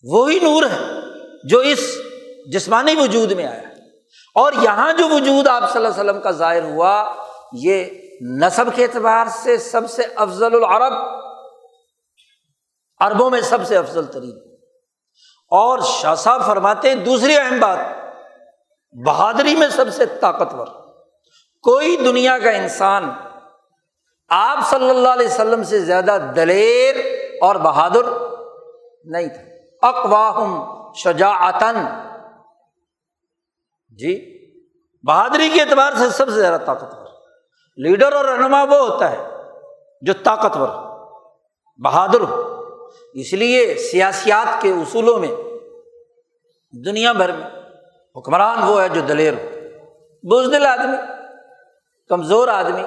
وہی نور ہے جو اس جسمانی وجود میں آیا۔ اور یہاں جو وجود آپ صلی اللہ علیہ وسلم کا ظاہر ہوا، یہ نصب کے اعتبار سے سب سے افضل العرب اربوں میں سب سے افضل ترین۔ اور شاہ صاحب فرماتے ہیں، دوسری اہم بات، بہادری میں سب سے طاقتور۔ کوئی دنیا کا انسان، آپ صلی اللہ علیہ وسلم سے زیادہ دلیر اور بہادر نہیں تھا۔ اقواہم شجاعتن جی بہادری کے اعتبار سے سب سے زیادہ طاقتور۔ لیڈر اور رہنما وہ ہوتا ہے جو طاقتور، بہادر ہو۔ اس لیے سیاسیات کے اصولوں میں دنیا بھر میں حکمران وہ ہے جو دلیر ہو۔ بزدل آدمی، کمزور آدمی،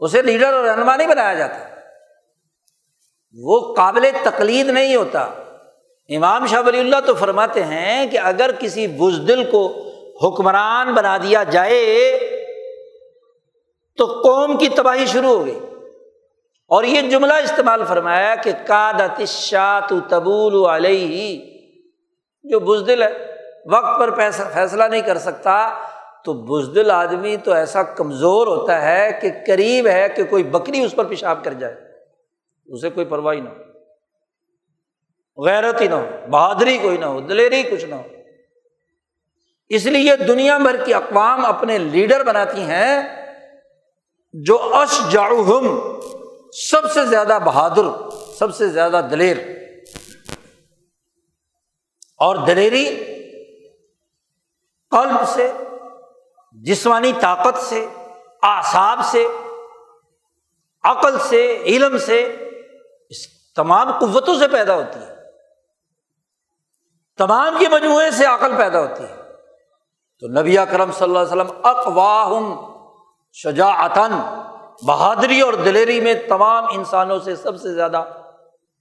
اسے لیڈر اور رہنما نہیں بنایا جاتا۔ وہ قابل تقلید نہیں ہوتا۔ امام شاہ ولی اللہ تو فرماتے ہیں کہ اگر کسی بزدل کو حکمران بنا دیا جائے تو قوم کی تباہی شروع ہو گئی۔ اور یہ جملہ استعمال فرمایا کہ کادت شاط تبول علیہ، جو بزدل ہے، وقت پر پیسہ فیصلہ نہیں کر سکتا، تو بزدل آدمی تو ایسا کمزور ہوتا ہے کہ قریب ہے کہ کوئی بکری اس پر پیشاب کر جائے۔ اسے کوئی پرواہ نہ ہو۔ غیرت ہی نہ ہو، بہادری کوئی نہ ہو، دلیری کچھ نہ ہو۔ اس لیے دنیا بھر کی اقوام اپنے لیڈر بناتی ہیں، جو اش جاؤہم سب سے زیادہ بہادر، سب سے زیادہ دلیر۔ اور دلیری قلب سے، جسمانی طاقت سے آساب سے، عقل سے، علم سے اس تمام قوتوں سے پیدا ہوتی ہے۔ تمام کے مجموعے سے عقل پیدا ہوتی ہے۔ تو نبی کرم صلی اللہ علیہ وسلم اقواہم شجاعتن بہادری اور دلیری میں تمام انسانوں سے سب سے زیادہ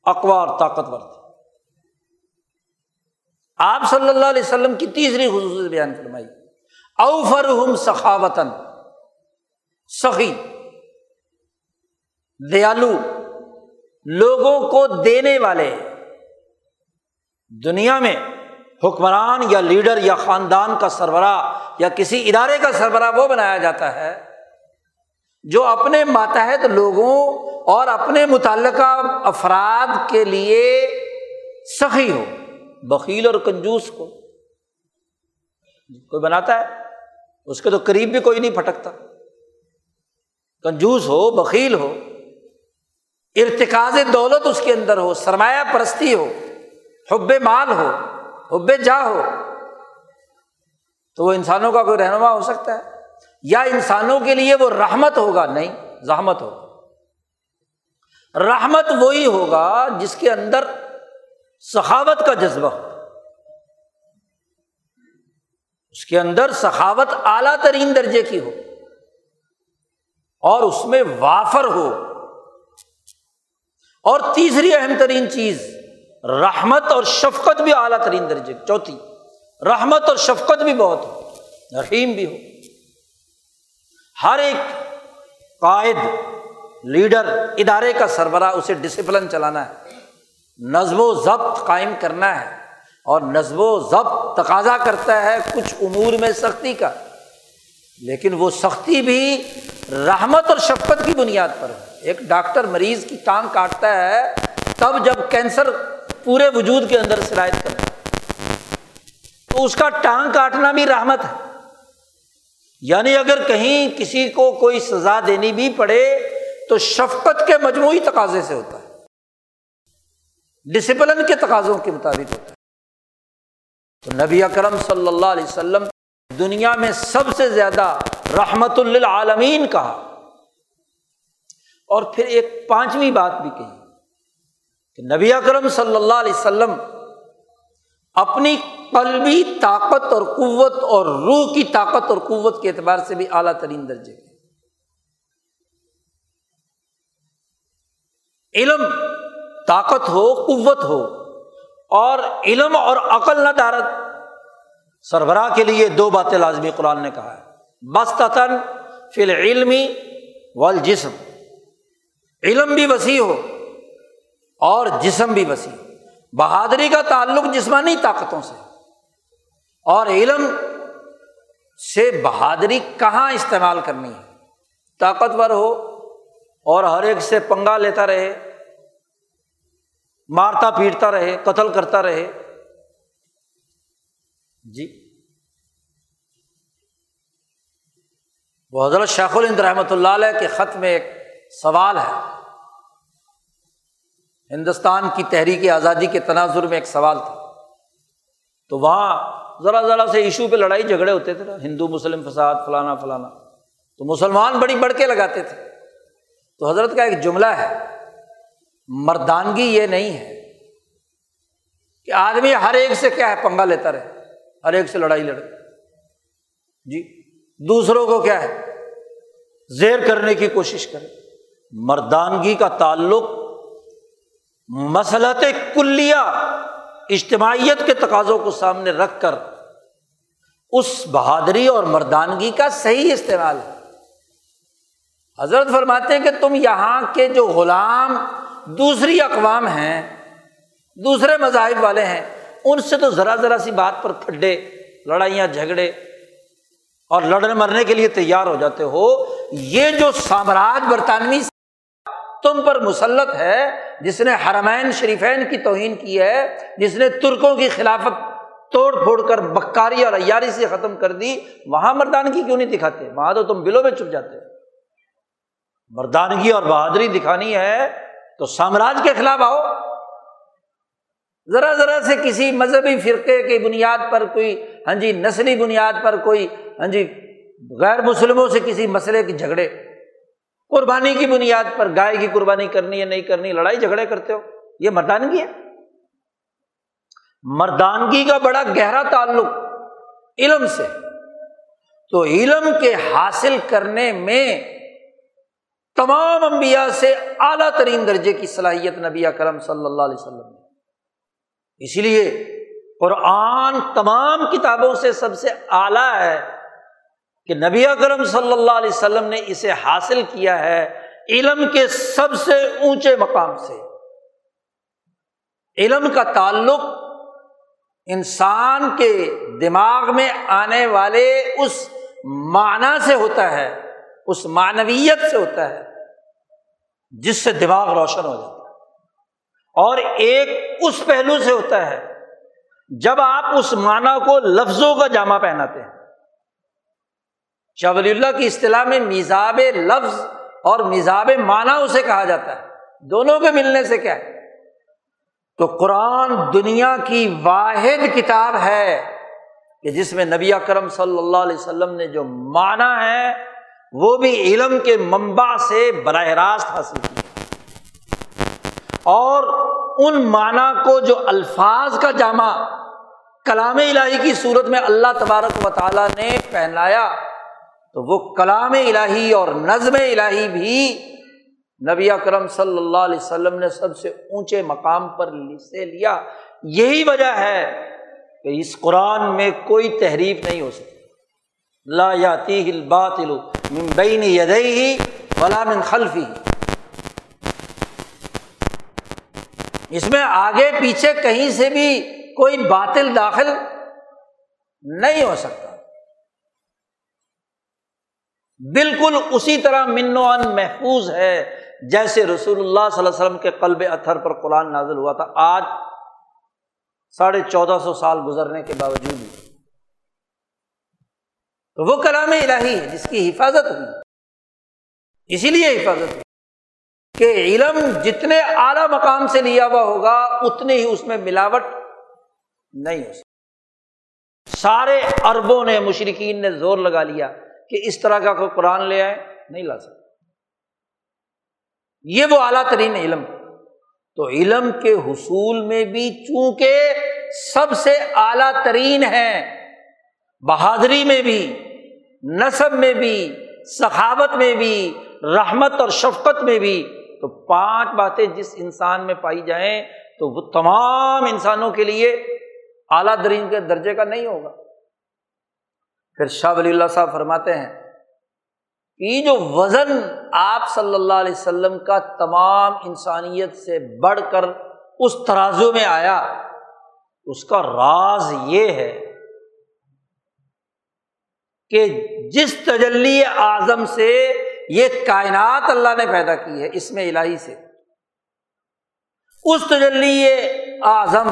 اقوا اور طاقتور تھے۔ آپ صلی اللہ علیہ وسلم کی تیسری خصوصیت بیان فرمائی۔ اوفر ہم سخاوتن سخی، دیالو، لوگوں کو دینے والے دنیا میں حکمران یا لیڈر یا خاندان کا سربراہ یا کسی ادارے کا سربراہ وہ بنایا جاتا ہے جو اپنے ماتحت لوگوں اور اپنے متعلقہ افراد کے لیے سخی ہو بکیل اور کنجوس کو۔ کوئی بناتا ہے؟ اس کے تو قریب بھی کوئی نہیں پھٹکتا۔ کنجوس ہو بکیل ہو، ارتکاز دولت اس کے اندر ہو، سرمایہ پرستی ہو، حب مال ہو، حب جا ہو، تو وہ انسانوں کا کوئی رہنما ہو سکتا ہے؟ یا انسانوں کے لیے وہ رحمت ہوگا؟ نہیں، زحمت ہوگا۔ رحمت وہی ہوگا جس کے اندر سخاوت کا جذبہ ہو۔ اس کے اندر سخاوت اعلیٰ ترین درجے کی ہو۔ اور اس میں وافر ہو۔ اور تیسری اہم ترین چیز، رحمت اور شفقت بھی اعلیٰ ترین درجے۔ چوتھی، رحمت اور شفقت بھی بہت ہو۔ رحیم بھی ہو۔ ہر ایک قائد، لیڈر، ادارے کا سربراہ اسے ڈسپلن چلانا ہے۔ نظم و ضبط قائم کرنا ہے۔ اور نظم و ضبط تقاضا کرتا ہے کچھ امور میں سختی کا۔ لیکن وہ سختی بھی رحمت اور شفقت کی بنیاد پر ہے۔ ایک ڈاکٹر مریض کی ٹانگ کاٹتا ہے تب جب کینسر پورے وجود کے اندر شرائط کرتا ہے۔ تو اس کا ٹانگ کاٹنا بھی رحمت ہے۔ یعنی اگر کہیں کسی کو کوئی سزا دینی بھی پڑے تو شفقت کے مجموعی تقاضے سے ہوتا ہے۔ ڈسپلن کے تقاضوں کے مطابق ہوتا ہے۔ تو نبی اکرم صلی اللہ علیہ وسلم دنیا میں سب سے زیادہ رحمت للعالمین کہا۔ اور پھر ایک پانچویں بات بھی کہی کہ نبی اکرم صلی اللہ علیہ وسلم اپنی قلبی طاقت اور قوت اور روح کی طاقت اور قوت کے اعتبار سے بھی اعلیٰ ترین درجے کے علم طاقت ہو، قوت ہو، اور علم اور عقل نہ دارت سربراہ کے لیے دو باتیں لازمی قرآن نے کہا ہے۔ بس تن فل علمی جسم علم بھی وسیع ہو اور جسم بھی وسیع۔ بہادری کا تعلق جسمانی طاقتوں سے اور علم سے بہادری کہاں استعمال کرنی ہے؟ طاقتور ہو اور ہر ایک سے پنگا لیتا رہے، مارتا پیٹتا رہے، قتل کرتا رہے۔ جی۔ وہ حضرت شیخ الند رحمۃ اللہ علیہ کے خط میں ایک سوال ہے۔ ہندوستان کی تحریک آزادی کے تناظر میں ایک سوال تھا۔ تو وہاں ذرا ذرا سے ایشو پہ لڑائی جھگڑے ہوتے تھے نا، ہندو، مسلم، فساد، فلانا فلانا۔ تو مسلمان بڑی بڑھ کے لگاتے تھے۔ تو حضرت کا ایک جملہ ہے، مردانگی یہ نہیں ہے کہ آدمی ہر ایک سے کیا ہے، پنگا لیتا رہے، ہر ایک سے لڑائی لڑے۔ جی دوسروں کو کیا ہے، زیر کرنے کی کوشش کرے۔ مردانگی کا تعلق مسلط کلیا اجتماعیت کے تقاضوں کو سامنے رکھ کر اس بہادری اور مردانگی کا صحیح استعمال ہے۔ حضرت فرماتے ہیں کہ تم یہاں کے جو غلام دوسری اقوام ہیں، دوسرے مذاہب والے ہیں، ان سے تو ذرا ذرا سی بات پر پھڈے لڑائیاں جھگڑے اور لڑنے مرنے کے لیے تیار ہو جاتے ہو۔ یہ جو سامراج برطانوی تم پر مسلط ہے، جس نے حرمین شریفین کی توہین کی ہے، جس نے ترکوں کی خلافت توڑ پھوڑ کر بکاری اور عیاری سے ختم کر دی، وہاں مردانگی کیوں نہیں دکھاتے؟ وہاں تو تم بلوں میں چپ جاتے مردانگی اور بہادری دکھانی ہے تو سامراج کے خلاف آؤ۔ ذرا ذرا سے کسی مذہبی فرقے کی بنیاد پر کوئی ہاں جی نسلی بنیاد پر کوئی ہاں جی غیر مسلموں سے کسی مسئلے کے جھگڑے۔ قربانی کی بنیاد پر، گائے کی قربانی کرنی ہے، نہیں کرنی، لڑائی جھگڑے کرتے ہو۔ یہ مردانگی ہے۔ مردانگی کا بڑا گہرا تعلق علم سے۔ تو علم کے حاصل کرنے میں تمام انبیاء سے اعلیٰ ترین درجے کی صلاحیت نبی کرم صلی اللہ علیہ وسلم اسی لیے قرآن تمام کتابوں سے سب سے اعلیٰ ہے۔ کہ نبی اکرم صلی اللہ علیہ وسلم نے اسے حاصل کیا ہے علم کے سب سے اونچے مقام سے۔ علم کا تعلق انسان کے دماغ میں آنے والے اس معنی سے ہوتا ہے، اس معنویت سے ہوتا ہے، جس سے دماغ روشن ہو جاتا ہے۔ اور ایک اس پہلو سے ہوتا ہے، جب آپ اس معنی کو لفظوں کا جامع پہناتے ہیں۔ شاہ ولی اللہ کی اصطلاح میں میزاب لفظ اور میزاب معنی اسے کہا جاتا ہے۔ دونوں کے ملنے سے کیا ہے؟ تو قرآن دنیا کی واحد کتاب ہے کہ جس میں نبی کرم صلی اللہ علیہ وسلم نے جو مانا ہے، وہ بھی علم کے منبع سے براہ راست حاصل کیا اور ان معنی کو جو الفاظ کا جامع کلام الہی کی صورت میں اللہ تبارک و تعالیٰ نے پہنایا تو وہ کلام الہی اور نظم الہی بھی نبی اکرم صلی اللہ علیہ وسلم نے سب سے اونچے مقام پر سے لیا۔ یہی وجہ ہے کہ اس قرآن میں کوئی تحریف نہیں ہو سکتی۔ لا یاتی ہل بات بین یدئی ولا من خلفی اس میں آگے پیچھے کہیں سے بھی کوئی باطل داخل نہیں ہو سکتا۔ بالکل اسی طرح من و ان محفوظ ہے، جیسے رسول اللہ صلی اللہ علیہ وسلم کے قلب اتھر پر قرآن نازل ہوا تھا، آج ساڑھے چودہ سو سال گزرنے کے باوجود بھی۔ تو وہ کلام الہی ہے، جس کی حفاظت ہوئی۔ اسی لیے حفاظت ہوئی کہ علم جتنے اعلیٰ مقام سے لیا ہوا ہوگا اتنے ہی اس میں ملاوٹ نہیں ہو سکتی۔ سارے اربوں نے مشرقین نے زور لگا لیا۔ کہ اس طرح کا کوئی قرآن لے آئے، نہیں لا سکتے یہ وہ اعلیٰ ترین علم۔ تو علم کے حصول میں بھی چونکہ سب سے اعلیٰ ترین ہے بہادری میں بھی، نصب میں بھی، سخاوت میں بھی، رحمت اور شفقت میں بھی، تو پانچ باتیں جس انسان میں پائی جائیں، تو وہ تمام انسانوں کے لیے اعلیٰ ترین کے درجے کا نہیں ہوگا۔ پھر شاہ ولی اللہ صاحب فرماتے ہیں یہ جو وزن آپ صلی اللہ علیہ وسلم کا تمام انسانیت سے بڑھ کر اس ترازو میں آیا، اس کا راز یہ ہے کہ جس تجلی اعظم سے یہ کائنات اللہ نے پیدا کی ہے اس میں الہی سے، اس تجلی اعظم،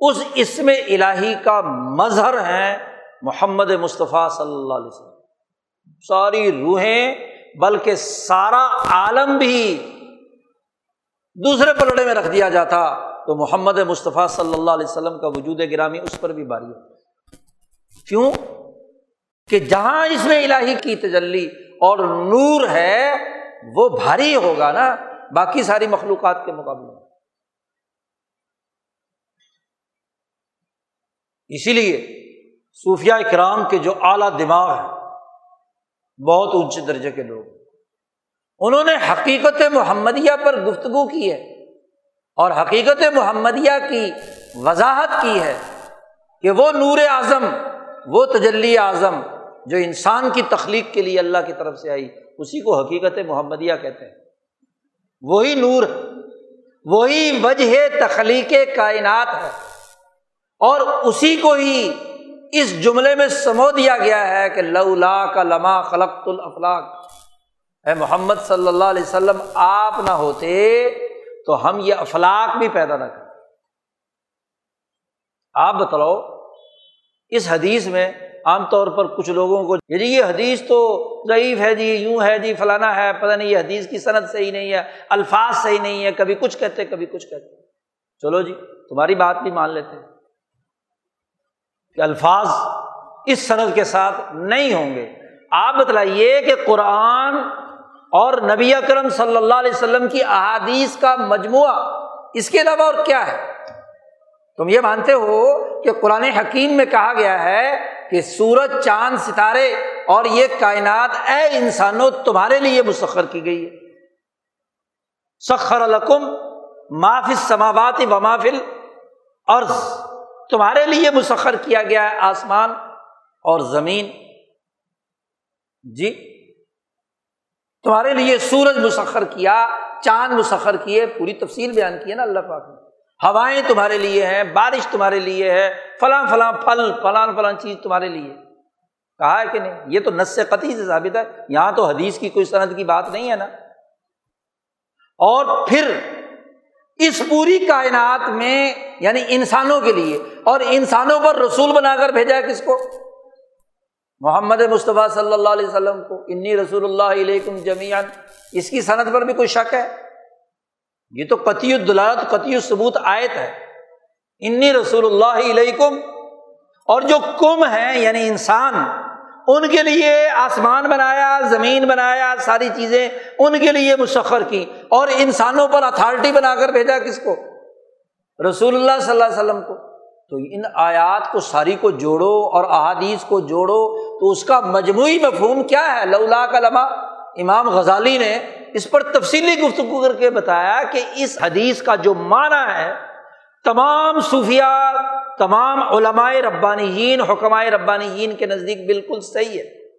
اس اس میں الہی کا مظہر ہے محمد مصطفیٰ صلی اللہ علیہ وسلم۔ ساری روحیں، بلکہ سارا عالم بھی دوسرے پلڑے میں رکھ دیا جاتا، تو محمد مصطفیٰ صلی اللہ علیہ وسلم کا وجود گرامی اس پر بھی باری ہو کیوں؟ کہ جہاں اس میں الہی کی تجلی اور نور ہے، وہ بھاری ہوگا نا، باقی ساری مخلوقات کے مقابلے میں۔ اسی لیے صوفیہ اکرام کے جو اعلیٰ دماغ ہے بہت اونچے درجے کے لوگ انہوں نے حقیقت محمدیہ پر گفتگو کی ہے اور حقیقت محمدیہ کی وضاحت کی ہے کہ وہ نور اعظم، وہ تجلی اعظم جو انسان کی تخلیق کے لیے اللہ کی طرف سے آئی، اسی کو حقیقت محمدیہ کہتے ہیں۔ وہی نور، وہی وجہ تخلیق کائنات ہے اور اسی کو ہی اس جملے میں سمو دیا گیا ہے کہ لولا کا لما خلق الافلاق اے محمد صلی اللہ علیہ وسلم، آپ نہ ہوتے تو ہم یہ افلاق بھی پیدا نہ کرتے۔ آپ بتلاؤ، اس حدیث میں عام طور پر کچھ لوگوں کو جی یہ حدیث تو ضعیف ہے جی یوں ہے جی فلانا ہے، پتہ نہیں، یہ حدیث کی صنعت صحیح نہیں ہے، الفاظ صحیح نہیں ہے، کبھی کچھ کہتے، کبھی کچھ کہتے۔ چلو جی تمہاری بات بھی مان لیتے ہیں۔ کہ الفاظ اس صنعت کے ساتھ نہیں ہوں گے۔ آپ بتلائیے کہ قرآن اور نبی اکرم صلی اللہ علیہ وسلم کی احادیث کا مجموعہ اس کے علاوہ اور کیا ہے؟ تم یہ مانتے ہو کہ قرآن حکیم میں کہا گیا ہے کہ سورج، چاند، ستارے اور یہ کائنات، اے انسانوں، تمہارے لیے مسخر کی گئی ہے۔ سخر القم مافل سماواتی بمافل عرض تمہارے لیے مسخر کیا گیا ہے آسمان اور زمین؟ جی تمہارے لیے سورج مسخر کیا، چاند مسخر کیے، پوری تفصیل بیان کی ہے نا اللہ پاک نے۔ ہوائیں تمہارے لیے ہیں، بارش تمہارے لیے ہے، فلاں فلاں پھل فلاں فلاں چیز تمہارے لیے۔ کہا ہے کہ نہیں؟ یہ تو نس قطعی سے ثابت ہے، یہاں تو حدیث کی کوئی صنعت کی بات نہیں ہے نا۔ اور پھر اس پوری کائنات میں یعنی انسانوں کے لیے، اور انسانوں پر رسول بنا کر بھیجا ہے کس کو؟ محمد مصطفیٰ صلی اللہ علیہ وسلم کو۔ انی رسول اللہ علیکم جمیان اس کی صنعت پر بھی کوئی شک ہے؟ یہ تو قطعی الدلالت، قطعی الثبوت آیت ہے۔ انی رسول اللہ علیکم۔ اور جو کم ہے یعنی انسان ان کے لیے آسمان بنایا، زمین بنایا، ساری چیزیں ان کے لیے مسخر کی اور انسانوں پر اتھارٹی بنا کر بھیجا کس کو؟ رسول اللہ صلی اللہ علیہ وسلم کو۔ تو ان آیات کو، ساری کو جوڑو اور احادیث کو جوڑو تو اس کا مجموعی مفہوم کیا ہے؟ لولا کا لمحہ امام غزالی نے اس پر تفصیلی گفتگو کر کے بتایا کہ اس حدیث کا جو معنی ہے تمام صوفیہ تمام علمائے ربانی حکمائے ربانی کے نزدیک بالکل صحیح ہے۔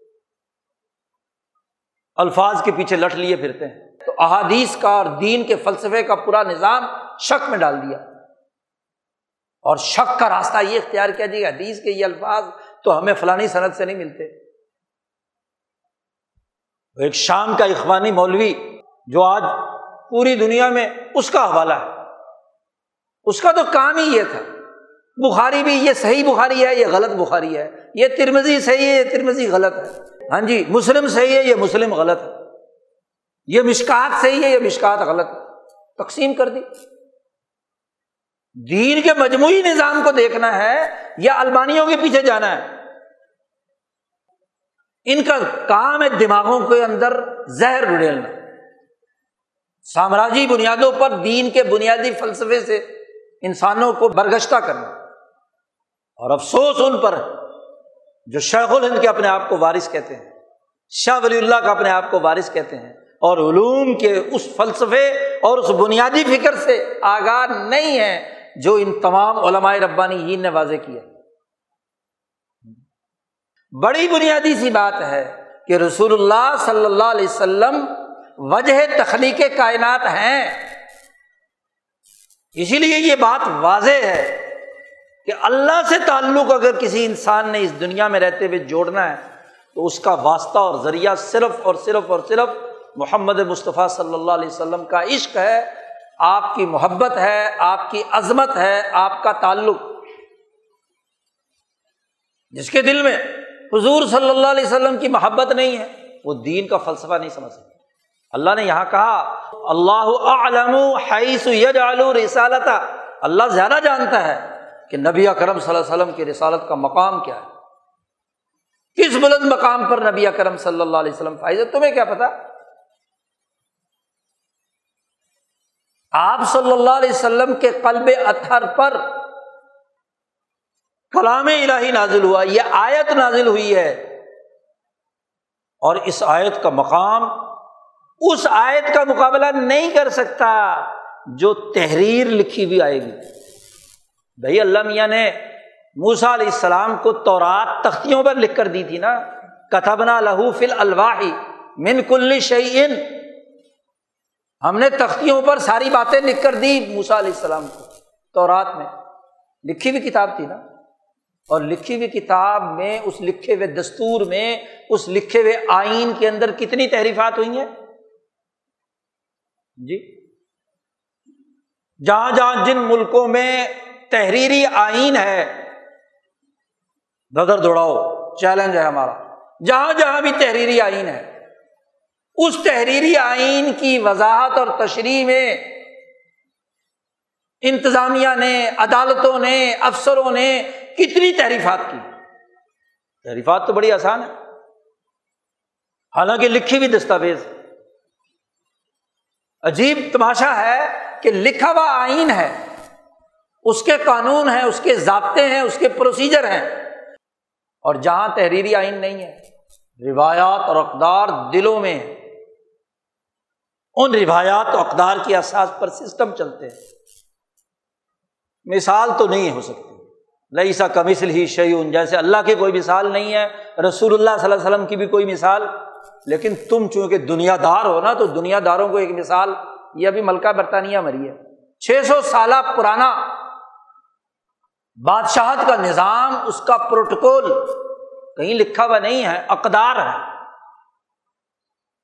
الفاظ کے پیچھے لٹ لیے پھرتے ہیں۔ تو احادیث کا اور دین کے فلسفے کا پورا نظام شک میں ڈال دیا۔ اور شک کا راستہ یہ اختیار کیا جی حدیث کے یہ الفاظ تو ہمیں فلانی صنعت سے نہیں ملتے۔ ایک شام کا اخوانی مولوی جو آج پوری دنیا میں اس کا حوالہ ہے۔ اس کا تو کام ہی یہ تھا۔ بخاری بھی یہ صحیح بخاری ہے، یہ غلط بخاری ہے۔ یہ ترمزی صحیح ہے، یہ ترمزی غلط ہے۔ ہاں جی مسلم صحیح ہے، یہ مسلم غلط ہے۔ یہ مشکات صحیح ہے، یہ مشکات غلط ہے۔ تقسیم کر دی۔ دین کے مجموعی نظام کو دیکھنا ہے یا البانیوں کے پیچھے جانا ہے۔ ان کا کام ہے دماغوں کے اندر زہر ڈھیلنا سامراجی بنیادوں پر دین کے بنیادی فلسفے سے انسانوں کو برگشتہ کرنا۔ اور افسوس ان پر جو شیخ الہند کے اپنے آپ کو وارث کہتے ہیں، شاہ ولی اللہ کا اپنے آپ کو وارث کہتے ہیں۔ اور علوم کے اس فلسفے اور اس بنیادی فکر سے آگاہ نہیں ہے جو ان تمام علماء ربانی نے واضح کیا۔ بڑی بنیادی سی بات ہے کہ رسول اللہ صلی اللہ علیہ وسلم وجہ تخلیق کائنات ہیں۔ اسی لیے یہ بات واضح ہے کہ اللہ سے تعلق اگر کسی انسان نے اس دنیا میں رہتے ہوئے جوڑنا ہے، تو اس کا واسطہ اور ذریعہ صرف اور صرف اور صرف محمد مصطفیٰ صلی اللہ علیہ وسلم کا عشق ہے۔ آپ کی محبت ہے، آپ کی عظمت ہے، آپ کا تعلق۔ جس کے دل میں حضور صلی اللہ علیہ وسلم کی محبت نہیں ہے، وہ دین کا فلسفہ نہیں سمجھ سکتا۔ اللہ نے یہاں کہا، اللہ علم رسالت اللہ زیادہ جانتا ہے کہ نبی اکرم صلی اللہ علیہ وسلم کی رسالت کا مقام کیا ہے۔ کس بلند مقام پر نبی اکرم صلی اللہ علیہ وسلم فائز تمہیں کیا پتا؟ آپ صلی اللہ علیہ وسلم کے قلب اتھر پر کلام الہی نازل ہوا، یہ آیت نازل ہوئی ہے۔ اور اس آیت کا مقام اس آیت کا مقابلہ نہیں کر سکتا جو تحریر لکھی ہوئی آئے گی۔ بھائی اللہ میاں نے موسا علیہ السلام کو تورات تختیوں پر لکھ کر دی تھی نا۔ کتبنا لہو فل الواحی من کل شعین ہم نے تختیوں پر ساری باتیں لکھ کر دی موسا علیہ السلام کو۔ تورات میں لکھی ہوئی کتاب تھی نا۔ اور لکھی ہوئی کتاب میں اس لکھے ہوئے دستور میں اس لکھے ہوئے آئین کے اندر کتنی تحریفات ہوئی ہیں؟ جی۔ جہاں جہاں جن ملکوں میں تحریری آئین ہے بدر دوڑاؤ، چیلنج ہے ہمارا۔ جہاں جہاں بھی تحریری آئین ہے، اس تحریری آئین کی وضاحت اور تشریح میں انتظامیہ نے، عدالتوں نے، افسروں نے کتنی تحریفات کی۔ تحریفات تو بڑی آسان ہے حالانکہ لکھی ہوئی دستاویز۔ عجیب تماشا ہے کہ لکھا ہوا آئین ہے، اس کے قانون ہیں، اس کے ضابطے ہیں، اس کے پروسیجر ہیں۔ اور جہاں تحریری آئین نہیں ہے، روایات اور اقدار دلوں میں ان روایات اور اقدار کی اساس پر سسٹم چلتے ہیں۔ مثال تو نہیں ہو سکتی۔ لئی سا کمسل ہی شعیون جیسے اللہ کی کوئی مثال نہیں ہے، رسول اللہ صلی اللہ علیہ وسلم کی بھی کوئی مثال لیکن تم چونکہ دنیا دار ہو نا، تو دنیا داروں کو ایک مثال، یہ ابھی ملکہ برطانیہ مری ہے۔ چھ سو سالہ پرانا بادشاہت کا نظام، اس کا پروٹوکول کہیں لکھا ہوا نہیں ہے، اقدار ہے۔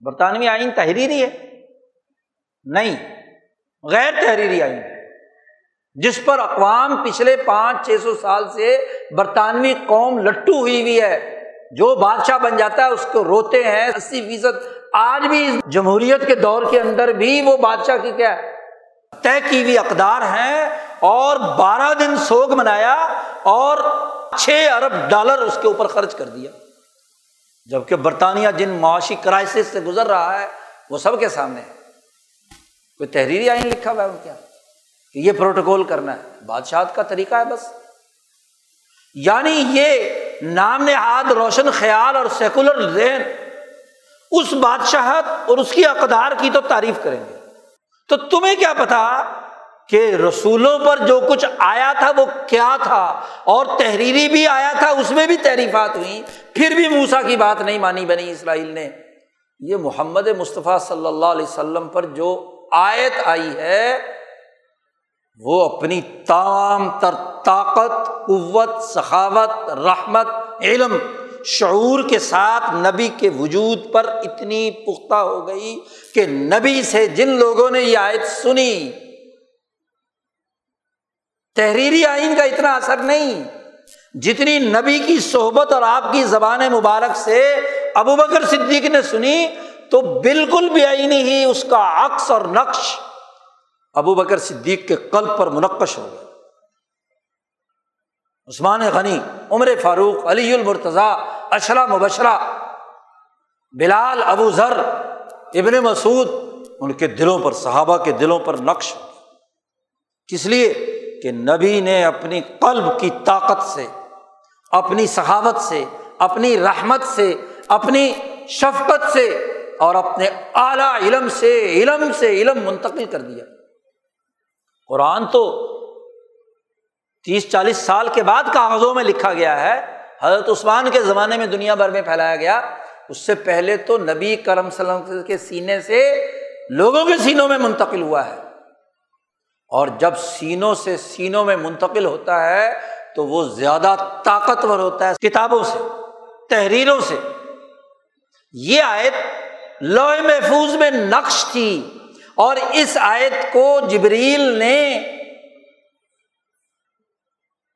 برطانوی آئین تحریری ہے؟ نہیں، غیر تحریری آئین۔ جس پر اقوام پچھلے پانچ، چھ سو سال سے برطانوی قوم لٹو ہوئی ہوئی ہے۔ جو بادشاہ بن جاتا ہے اس کو روتے ہیں۔ اسی فیصد آج بھی جمہوریت کے دور کے اندر بھی وہ بادشاہ کی کیا طے کی ہوئی اقدار ہیں اور بارہ دن سوگ منایا اور چھ ارب ڈالر اس کے اوپر خرچ کر دیا۔ جبکہ برطانیہ جن معاشی کرائسس سے گزر رہا ہے، وہ سب کے سامنے ہے کوئی تحریری آئین لکھا ہوا ہے ان کیا ہاں؟ کہ یہ پروٹوکول کرنا ہے۔ بادشاہت کا طریقہ ہے بس۔ یعنی یہ نام نہاد، روشن خیال اور سیکولر ذہن، اس بادشاہت اور اس کی اقدار کی تو تعریف کریں گے۔ تو تمہیں کیا پتا کہ رسولوں پر جو کچھ آیا تھا وہ کیا تھا؟ اور تحریری بھی آیا تھا، اس میں بھی تحریفات ہوئی پھر بھی موسا کی بات نہیں مانی بنی اسرائیل نے۔ یہ محمد مصطفیٰ صلی اللہ علیہ وسلم پر جو آیت آئی ہے وہ اپنی تمام تر طاقت، قوت، سخاوت، رحمت، علم، شعور کے ساتھ نبی کے وجود پر اتنی پختہ ہو گئی کہ نبی سے جن لوگوں نے یہ آیت سنی، تحریری آئین کا اتنا اثر نہیں۔ جتنی نبی کی صحبت اور آپ کی زبان مبارک سے ابو بکر صدیق نے سنی، تو بالکل بے آئینی ہی اس کا عکس اور نقش ابو بکر صدیق کے قلب پر منقش ہو گیا عثمان غنی، عمر فاروق، علی المرتضیٰ، اشرا مبشرہ، بلال، ابو ذر، ابن مسعود، ان کے دلوں پر، صحابہ کے دلوں پر نقش کس لیے؟ کہ نبی نے اپنی قلب کی طاقت سے، اپنی صحاوت سے، اپنی رحمت سے، اپنی شفقت سے اور اپنے اعلیٰ علم سے علم سے علم منتقل کر دیا۔ قرآن تو تیس چالیس سال کے بعد کاغذوں میں لکھا گیا ہے۔ حضرت عثمان کے زمانے میں دنیا بھر میں پھیلایا گیا۔ اس سے پہلے تو نبی کرم صلی اللہ علیہ وسلم کے سینے سے لوگوں کے سینوں میں منتقل ہوا ہے۔ اور جب سینوں سے سینوں میں منتقل ہوتا ہے تو وہ زیادہ طاقتور ہوتا ہے کتابوں سے، تحریروں سے۔ یہ آیت لوہ محفوظ میں نقش تھی۔ اور اس آیت کو جبریل نے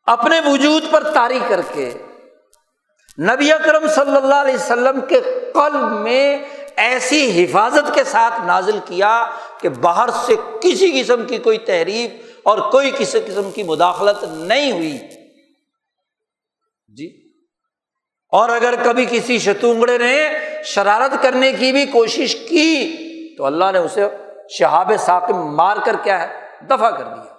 اپنے وجود پر تاری کر کے نبی اکرم صلی اللہ علیہ وسلم کے قلب میں ایسی حفاظت کے ساتھ نازل کیا کہ باہر سے کسی قسم کی کوئی تحریف اور کوئی کسی قسم کی مداخلت نہیں ہوئی۔ جی۔ اور اگر کبھی کسی شتونگڑے نے شرارت کرنے کی بھی کوشش کی تو اللہ نے اسے شہاب ثاقب مار کر کیا ہے؟ دفاع کر دیا۔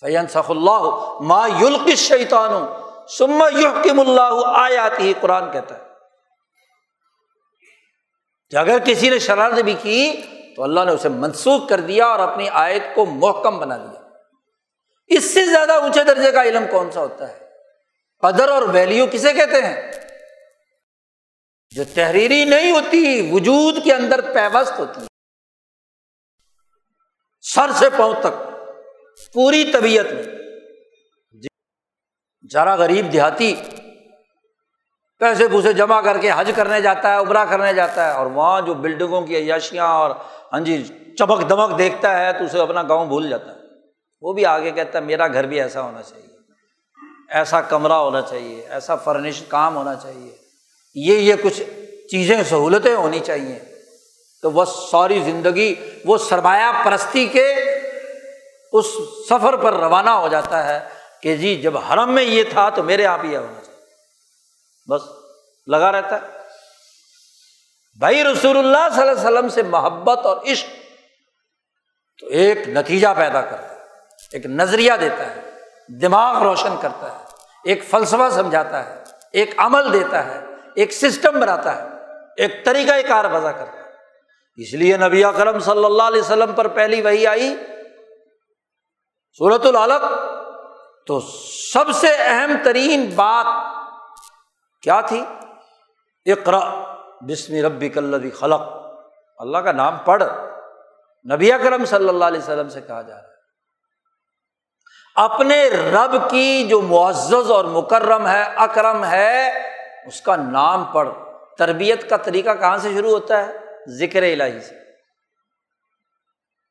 فین سخ اللہ ما یلق شیطان سما یحکم اللہ آیات ہی قرآن کہتا ہے۔ کہ اگر کسی نے شرارت بھی کی تو اللہ نے اسے منسوخ کر دیا اور اپنی آیت کو محکم بنا دیا۔ اس سے زیادہ اونچے درجے کا علم کون سا ہوتا ہے؟ قدر اور ویلیو کسے کہتے ہیں؟ جو تحریری نہیں ہوتی، وجود کے اندر پیوست ہوتی ہے۔ سر سے پاؤں تک، پوری طبیعت میں۔ ذرا غریب دیہاتی پیسے پوسے جمع کر کے حج کرنے جاتا ہے ابرا کرنے جاتا ہے، اور وہاں جو بلڈنگوں کی عیاشیاں اور ہاں جی چمک دمک دیکھتا ہے تو اسے اپنا گاؤں بھول جاتا ہے۔ وہ بھی آگے کہتا ہے، میرا گھر بھی ایسا ہونا چاہیے۔ ایسا کمرہ ہونا چاہیے، ایسا فرنش کام ہونا چاہیے۔ یہ یہ کچھ چیزیں، سہولتیں ہونی چاہیے۔ تو وہ ساری زندگی وہ سرمایہ پرستی کے اس سفر پر روانہ ہو جاتا ہے کہ جی جب حرم میں یہ تھا تو میرے یہاں بھی یہ ہونا چاہیے۔ بس لگا رہتا ہے۔ بھائی رسول اللہ صلی اللہ علیہ وسلم سے محبت اور عشق تو ایک نتیجہ پیدا کرتا ہے، ایک نظریہ دیتا ہے، دماغ روشن کرتا ہے، ایک فلسفہ سمجھاتا ہے، ایک عمل دیتا ہے، ایک سسٹم بناتا ہے، ایک طریقہ کار بزا کرتا ہے۔ اس لیے نبی اکرم صلی اللہ علیہ وسلم پر پہلی وہی آئی صورت العلق۔ تو سب سے اہم ترین بات کیا تھی؟ اقرا بسم ربی کلدی خلق۔ اللہ کا نام پڑھ۔ نبی اکرم صلی اللہ علیہ وسلم سے کہا جا رہا ہے۔ اپنے رب کی جو معزز اور مکرم ہے، اکرم ہے، اس کا نام پڑھ۔ تربیت کا طریقہ کہاں سے شروع ہوتا ہے؟ ذکر الہی سے،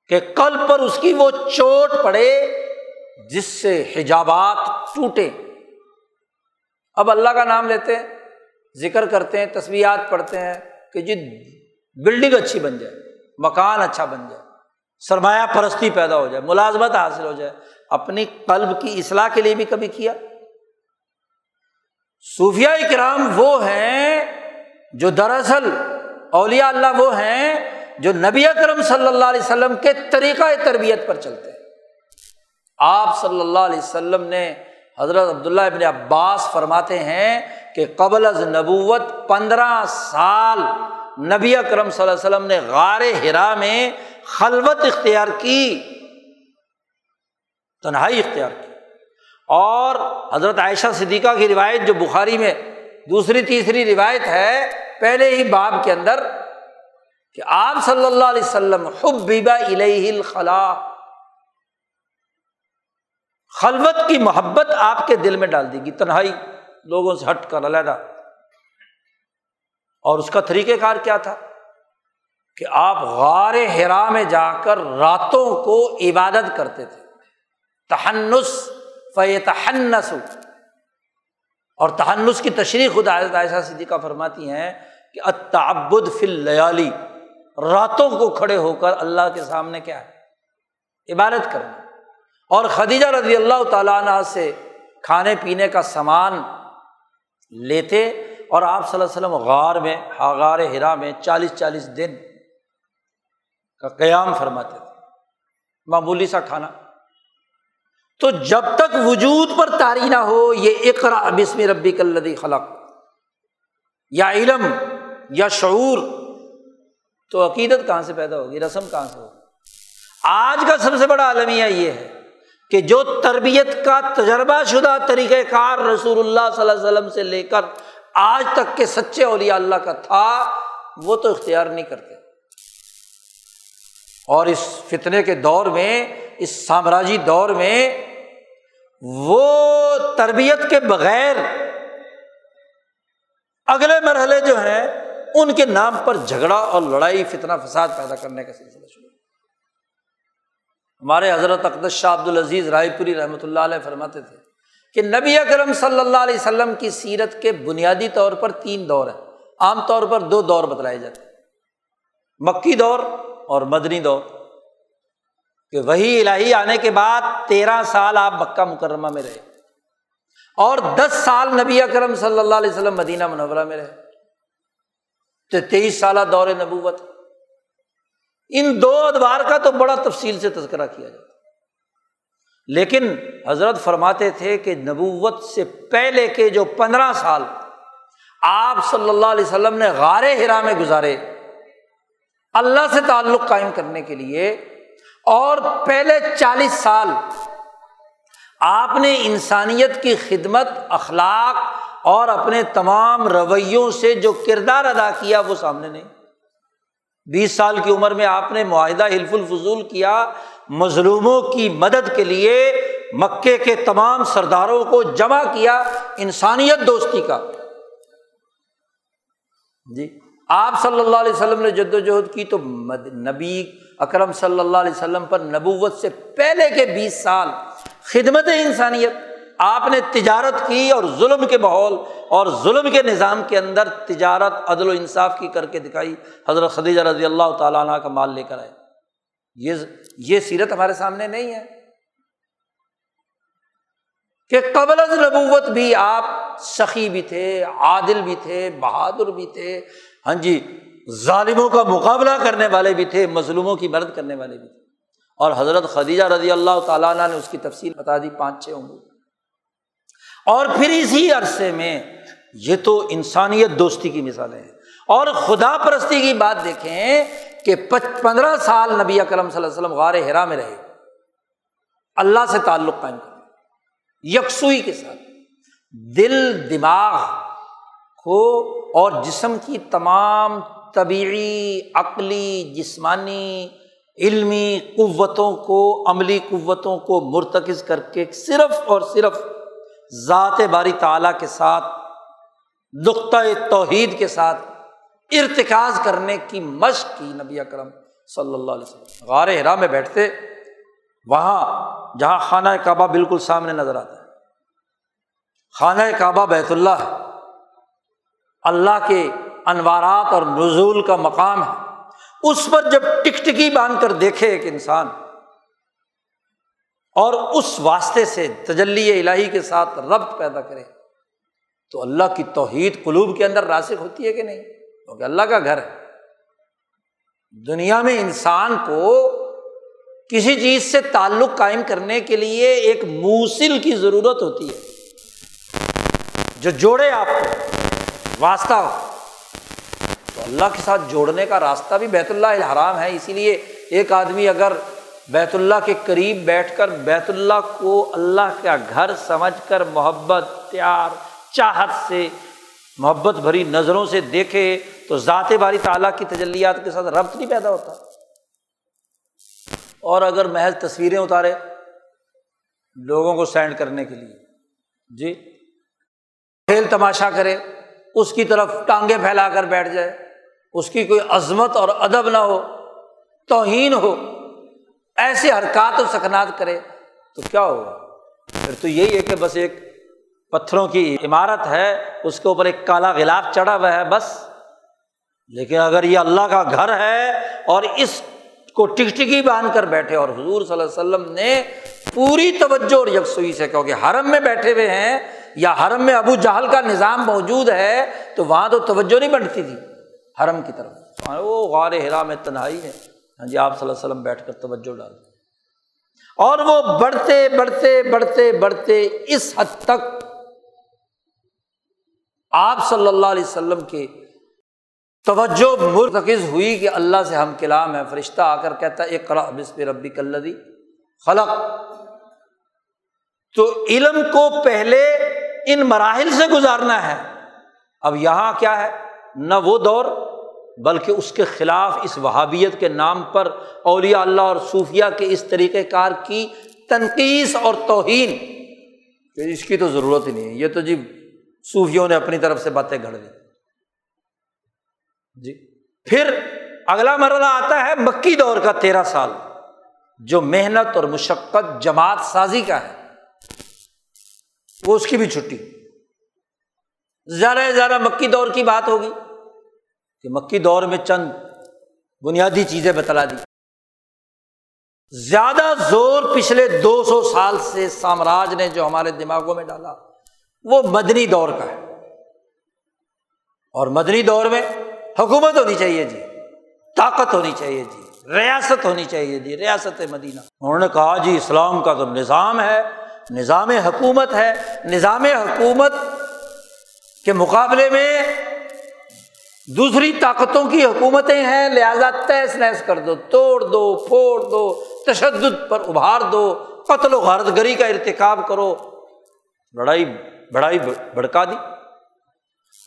کہ کل پر اس کی وہ چوٹ پڑے جس سے حجابات ٹوٹے۔ اب اللہ کا نام لیتے ہیں، ذکر کرتے ہیں تصویرات پڑھتے ہیں کہ جی بلڈنگ اچھی بن جائے، مکان اچھا بن جائے، سرمایہ پرستی پیدا ہو جائے، ملازمت حاصل ہو جائے۔ اپنی قلب کی اصلاح کے لیے بھی کبھی کیا۔ صوفیہ کرام وہ ہیں جو دراصل اولیاء اللہ وہ ہیں جو نبی اکرم صلی اللہ علیہ وسلم کے طریقۂ تربیت پر چلتے ہیں۔ آپ صلی اللہ علیہ وسلم نے حضرت عبداللہ ابن عباس فرماتے ہیں کہ قبل از نبوت پندرہ سال نبی اکرم صلی اللہ علیہ وسلم نے غار ہرا میں خلوت اختیار کی، تنہائی اختیار کی۔ اور حضرت عائشہ صدیقہ کی روایت جو بخاری میں دوسری تیسری روایت ہے، پہلے ہی باب کے اندر کہ آپ صلی اللہ علیہ وسلم حب بیبا الخلا خلوت کی محبت آپ کے دل میں ڈال دے گی، تنہائی، لوگوں سے ہٹ کر، علیحدہ۔ اور اس کا طریقہ کار کیا تھا؟ کہ آپ غار ہرا میں جا کر راتوں کو عبادت کرتے تھے۔ تہنس فی تہنس اور تہنس کی تشریح خود عائشہ صدیقہ فرماتی ہیں کہ اتعبد فل لیالی راتوں کو کھڑے ہو کر اللہ کے سامنے کیا ہے؟ عبادت کرنا۔ اور خدیجہ رضی اللہ تعالیٰ عنہ سے کھانے پینے کا سامان لیتے اور آپ صلی اللہ علیہ وسلم غار میں غار ہرا میں چالیس چالیس دن کا قیام فرماتے تھے۔ معمولی سا کھانا۔ تو جب تک وجود پر تاری نہ ہو، یہ اقرا بسم ربی کلدی خلق۔ یا علم، یا شعور۔ تو عقیدت کہاں سے پیدا ہوگی؟ رسم کہاں سے ہوگی؟ آج کا سب سے بڑا المیہ یہ ہے کہ جو تربیت کا تجربہ شدہ طریقۂ کار رسول اللہ صلی اللہ علیہ وسلم سے لے کر آج تک کے سچے اولیاء اللہ کا تھا، وہ تو اختیار نہیں کرتے۔ اور اس فتنے کے دور میں، اس سامراجی دور میں وہ تربیت کے بغیر اگلے مرحلے جو ہیں، ان کے نام پر جھگڑا اور لڑائی فتنا فساد پیدا کرنے کا سلسلہ شروع۔ ہمارے حضرت اقدس شاہ عبد العزیز رائے پوری رحمۃ اللہ علیہ فرماتے تھے کہ نبی اکرم صلی اللہ علیہ وسلم کی سیرت کے بنیادی طور پر تین دور ہیں۔ عام طور پر دو دور بتلائے جاتے ہیں۔ مکی دور اور مدنی دور۔ کہ وہی الہی آنے کے بعد تیرہ سال آپ مکہ مکرمہ میں رہے۔ اور دس سال نبی اکرم صلی اللہ علیہ وسلم مدینہ منورہ میں رہے۔ تو تیئیس سالہ دور نبوت۔ ان دو ادوار کا تو بڑا تفصیل سے تذکرہ کیا جاتا۔ لیکن حضرت فرماتے تھے کہ نبوت سے پہلے کے جو پندرہ سال آپ صلی اللہ علیہ وسلم نے غار ہرا میں گزارے، اللہ سے تعلق قائم کرنے کے لیے اور پہلے چالیس سال آپ نے انسانیت کی خدمت، اخلاق اور اپنے تمام رویوں سے جو کردار ادا کیا وہ سامنے نہیں۔ بیس سال کی عمر میں آپ نے معاہدہ حلف الفضول کیا مظلوموں کی مدد کے لیے مکے کے تمام سرداروں کو جمع کیا انسانیت دوستی کا۔ جی آپ صلی اللہ علیہ وسلم نے جد وجہد کی تو نبی اکرم صلی اللہ علیہ وسلم پر نبوت سے پہلے کے بیس سال خدمت انسانیت، آپ نے تجارت کی اور ظلم کے ماحول اور ظلم کے نظام کے اندر تجارت، عدل و انصاف کی کر کے دکھائی، حضرت خدیجہ رضی اللہ تعالیٰ عنہ کا مال لے کر آئے۔ یہ یہ سیرت ہمارے سامنے نہیں ہے۔ کہ قبل از نبوت بھی آپ سخی بھی تھے، عادل بھی تھے، بہادر بھی تھے۔ ہاں جی ظالموں کا مقابلہ کرنے والے بھی تھے، مظلوموں کی مدد کرنے والے بھی تھے۔ اور حضرت خدیجہ رضی اللہ تعالیٰ عنہ نے اس کی تفصیل بتا دی، پانچ چھ عمر اور پھر اسی عرصے میں یہ تو انسانیت دوستی کی مثالیں ہیں۔ اور خدا پرستی کی بات دیکھیں کہ پندرہ سال نبی اکرم صلی اللہ علیہ وسلم غار ہرا میں رہے۔ اللہ سے تعلق قائم کر یکسوئی کے ساتھ۔ دل، دماغ کو اور جسم کی تمام طبیعی، عقلی، جسمانی، علمی قوتوں کو، عملی قوتوں کو مرتکز کر کے صرف اور صرف ذات باری تعالیٰ کے ساتھ، نقطۂ توحید کے ساتھ ارتکاز کرنے کی مشق کی نبی اکرم صلی اللہ علیہ وسلم۔ غار ہرا میں بیٹھتے، وہاں جہاں خانہ کعبہ بالکل سامنے نظر آتا ہے۔ خانہ کعبہ بیت اللہ اللہ کے انوارات اور نزول کا مقام ہے۔ اس پر جب ٹک ٹکی باندھ کر دیکھے ایک انسان، اور اس واسطے سے تجلی الہی کے ساتھ ربط پیدا کرے، تو اللہ کی توحید قلوب کے اندر راسک ہوتی ہے کہ نہیں؟ کیونکہ اللہ کا گھر ہے۔ دنیا میں انسان کو کسی چیز سے تعلق قائم کرنے کے لیے ایک موسل کی ضرورت ہوتی ہے۔ جو جوڑے آپ کو، واسطہ ہو۔ اللہ کے ساتھ جوڑنے کا راستہ بھی بیت اللہ الحرام ہے، اسی لیے ایک آدمی اگر بیت اللہ کے قریب بیٹھ کر بیت اللہ کو اللہ کا گھر سمجھ کر محبت، پیار، چاہت سے، محبت بھری نظروں سے دیکھے تو ذات باری تعالیٰ کی تجلیات کے ساتھ ربط نہیں پیدا ہوتا۔ اور اگر محض تصویریں اتارے لوگوں کو سینڈ کرنے کے لیے۔ جی۔ کھیل تماشا کرے، اس کی طرف ٹانگیں پھیلا کر بیٹھ جائے۔ اس کی کوئی عظمت اور ادب نہ ہو، توہین ہو، ایسے حرکات و سکنات کرے تو کیا ہوگا؟ پھر تو یہی ہے کہ بس ایک پتھروں کی عمارت ہے، اس کے اوپر ایک کالا غلاف چڑھا ہوا ہے، بس۔ لیکن اگر یہ اللہ کا گھر ہے اور اس کو ٹک ٹکی باندھ کر بیٹھے، اور حضور صلی اللہ علیہ وسلم نے پوری توجہ اور یکسوئی سے کیونکہ حرم میں بیٹھے ہوئے ہیں یا حرم میں ابو جہل کا نظام موجود ہے، تو وہاں تو توجہ نہیں بنتی تھی۔ حرم کی طرف۔ وہ غار ہرا میں تنہائی ہے۔ ہاں جی آپ صلی اللہ علیہ وسلم بیٹھ کر توجہ ڈال اور وہ بڑھتے بڑھتے بڑھتے بڑھتے اس حد تک آپ صلی اللہ علیہ وسلم کے توجہ مرتکز ہوئی کہ اللہ سے ہم کلام ہے فرشتہ آ کر کہتا ہے ایک بسپ ربی کلدی خلق۔ تو علم کو پہلے ان مراحل سے گزارنا ہے۔ اب یہاں کیا ہے؟ نہ وہ دور، بلکہ اس کے خلاف اس وہابیت کے نام پر اولیاء اللہ اور صوفیہ کے اس طریقۂ کار کی تنقید اور توہین۔ اس کی تو ضرورت ہی نہیں ہے۔ یہ تو جی صوفیوں نے اپنی طرف سے باتیں گھڑ دی۔ جی۔ پھر اگلا مرحلہ آتا ہے مکی دور کا تیرہ سال، جو محنت اور مشقت جماعت سازی کا ہے۔ وہ اس کی بھی چھٹی۔ زیادہ سے زیادہ مکی دور کی بات ہوگی کہ مکی دور میں چند بنیادی چیزیں بتلا دی۔ زیادہ زور پچھلے دو سو سال سے سامراج نے جو ہمارے دماغوں میں ڈالا، وہ مدنی دور کا ہے۔ اور مدنی دور میں حکومت ہونی چاہیے جی طاقت ہونی چاہیے جی ریاست ہونی چاہیے جی ریاست مدینہ۔ انہوں نے کہا جی اسلام کا تو نظام ہے، نظام حکومت ہے، نظام حکومت کے مقابلے میں دوسری طاقتوں کی حکومتیں ہیں، لہٰذا تیس نیس کر دو، توڑ دو، پھوڑ دو، تشدد پر ابھار دو، قتل و غارت گری کا ارتکاب کرو۔ لڑائی بڑائی بھڑکا دی۔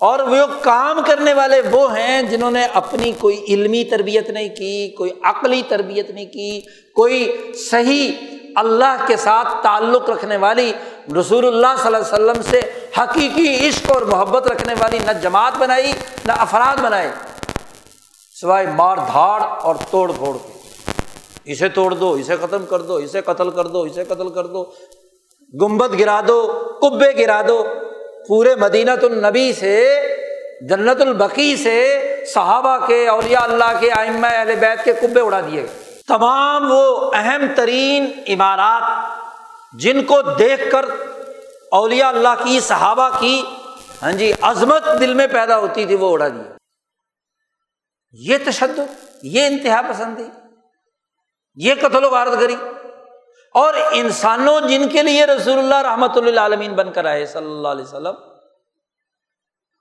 اور وہ کام کرنے والے وہ ہیں جنہوں نے اپنی کوئی علمی تربیت نہیں کی، کوئی عقلی تربیت نہیں کی، کوئی صحیح اللہ کے ساتھ تعلق رکھنے والی رسول اللہ صلی اللہ علیہ وسلم سے حقیقی عشق اور محبت رکھنے والی نہ جماعت بنائی، نہ افراد بنائے۔ سوائے مار دھاڑ اور توڑ پھوڑ کے۔ اسے توڑ دو، اسے ختم کر دو، اسے قتل کر دو، اسے قتل کر دو۔ گمبد گرا دو کبے گرا دو۔ پورے مدینہ النبی سے، جنت البقی سے صحابہ کے، اولیاء اللہ کے آئمہ اہل بیت کے کبے اڑا دیے۔ گئے تمام وہ اہم ترین عمارات جن کو دیکھ کر اولیاء اللہ کی، صحابہ کی ہاں جی عظمت دل میں پیدا ہوتی تھی، وہ اڑا دیا۔ یہ تشدد، یہ انتہا پسندی، یہ قتل و غارت گری۔ اور انسانوں جن کے لیے رسول اللہ رحمۃ اللہ عالمین بن کر آئے صلی اللہ علیہ وسلم،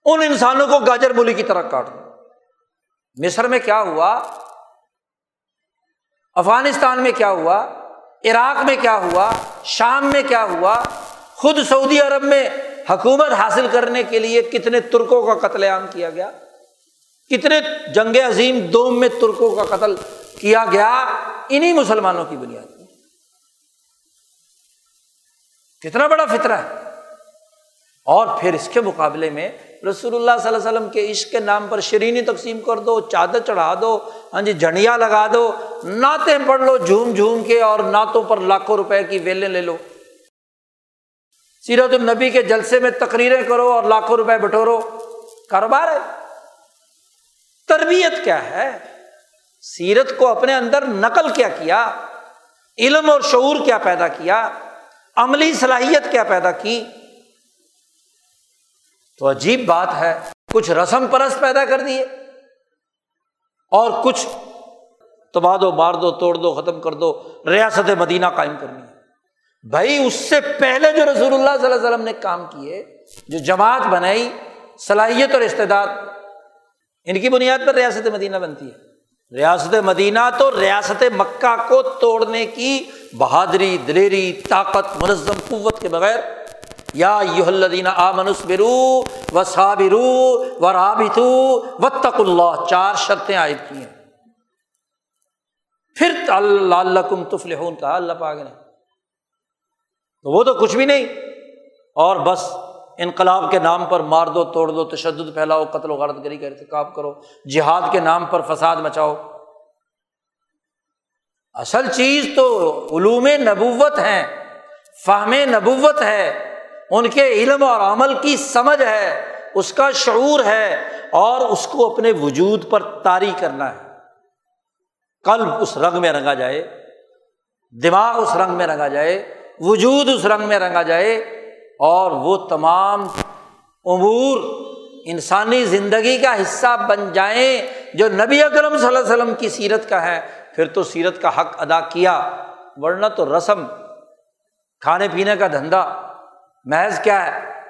ان انسانوں کو گاجر بولی کی طرح کاٹ دو مصر میں کیا ہوا؟ افغانستان میں کیا ہوا؟ عراق میں کیا ہوا؟ شام میں کیا ہوا؟ خود سعودی عرب میں حکومت حاصل کرنے کے لیے کتنے ترکوں کا قتل عام کیا گیا؟ کتنے جنگ عظیم دوم میں ترکوں کا قتل کیا گیا؟ انہیں مسلمانوں کی بنیاد میں کتنا بڑا فطرہ ہے۔ اور پھر اس کے مقابلے میں رسول اللہ صلی اللہ علیہ وسلم کے عشق کے نام پر شرینی تقسیم کر دو، چادر چڑھا دو ہاں جی جھنڈیا لگا دو، نعتیں پڑھ لو، جھوم جھوم کے اور نعتوں پر لاکھوں روپے کی ویلیں لے لو۔ سیرت النبی کے جلسے میں تقریریں کرو اور لاکھوں روپے بٹورو۔ کاروبار ہے۔ تربیت کیا ہے؟ سیرت کو اپنے اندر نقل کیا کیا؟ علم اور شعور کیا پیدا کیا؟ عملی صلاحیت کیا پیدا کی؟ تو عجیب بات ہے، کچھ رسم پرس پیدا کر دیے۔ اور کچھ تبا دو، مار دو، توڑ دو، ختم کر دو، ریاست مدینہ قائم کرنی ہے بھائی، اس سے پہلے جو رسول اللہ صلی اللہ علیہ وسلم نے کام کیے، جو جماعت بنائی، صلاحیت اور استعداد، ان کی بنیاد پر ریاست مدینہ بنتی ہے۔ ریاست مدینہ تو ریاست مکہ کو توڑنے کی بہادری، دلیری، طاقت، منظم، قوت کے بغیر یا یو الدین آ منس برو و صابرو و رابطو و تق اللہ۔ چار شرطیں عائد کی ہیں۔ پھر اللہ کم تفل کہا اللہ پاک نے۔ تو وہ تو کچھ بھی نہیں۔ اور بس انقلاب کے نام پر مار دو، توڑ دو، تشدد پھیلاؤ، قتل و غارت گری کا ارتکاب کرو۔ جہاد کے نام پر فساد مچاؤ۔ اصل چیز تو علوم نبوت ہیں، فہم نبوت ہے۔ ان کے علم اور عمل کی سمجھ ہے، اس کا شعور ہے اور اس کو اپنے وجود پر طاری کرنا ہے۔ قلب اس رنگ میں رنگا جائے، دماغ اس رنگ میں رنگا جائے، وجود اس رنگ میں رنگا جائے اور وہ تمام امور انسانی زندگی کا حصہ بن جائیں جو نبی اکرم صلی اللہ علیہ وسلم کی سیرت کا ہے۔ پھر تو سیرت کا حق ادا کیا، ورنہ تو رسم، کھانے پینے کا دھندا محض کیا ہے؟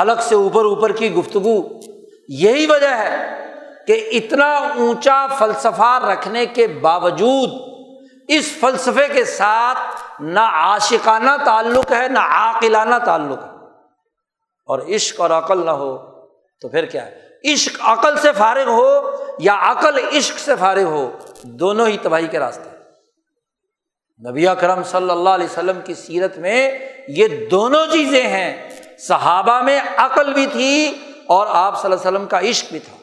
حلق سے اوپر اوپر کی گفتگو۔ یہی وجہ ہے کہ اتنا اونچا فلسفہ رکھنے کے باوجود اس فلسفے کے ساتھ نہ عاشقانہ تعلق ہے، نہ عاقلانہ تعلق ہے۔ اور عشق اور عقل نہ ہو تو پھر کیا ہے؟ عشق عقل سے فارغ ہو یا عقل عشق سے فارغ ہو، دونوں ہی تباہی کے راستے نبی کرم صلی اللہ علیہ وسلم کی سیرت میں یہ دونوں چیزیں ہیں۔ صحابہ میں عقل بھی تھی اور آپ صلی اللہ علیہ وسلم کا عشق بھی تھا۔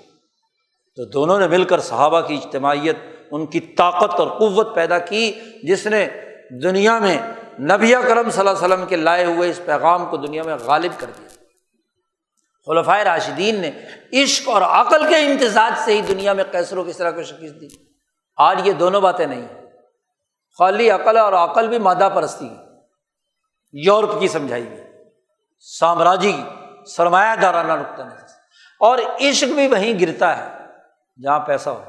تو دونوں نے مل کر صحابہ کی اجتماعیت، ان کی طاقت اور قوت پیدا کی، جس نے دنیا میں نبی کرم صلی اللہ علیہ وسلم کے لائے ہوئے اس پیغام کو دنیا میں غالب کر دیا۔ خلفۂ راشدین نے عشق اور عقل کے امتزاج سے ہی دنیا میں کیسر و کسرا کو شکست دی۔ آج یہ دونوں باتیں نہیں ہیں۔ خالی عقل اور عقل بھی مادہ پرستی کی یورپ کی سمجھائی گئی۔ سامراجی سرمایہ دارانہ نقطۂ نظر اور عشق بھی وہیں گرتا ہے جہاں پیسہ ہو۔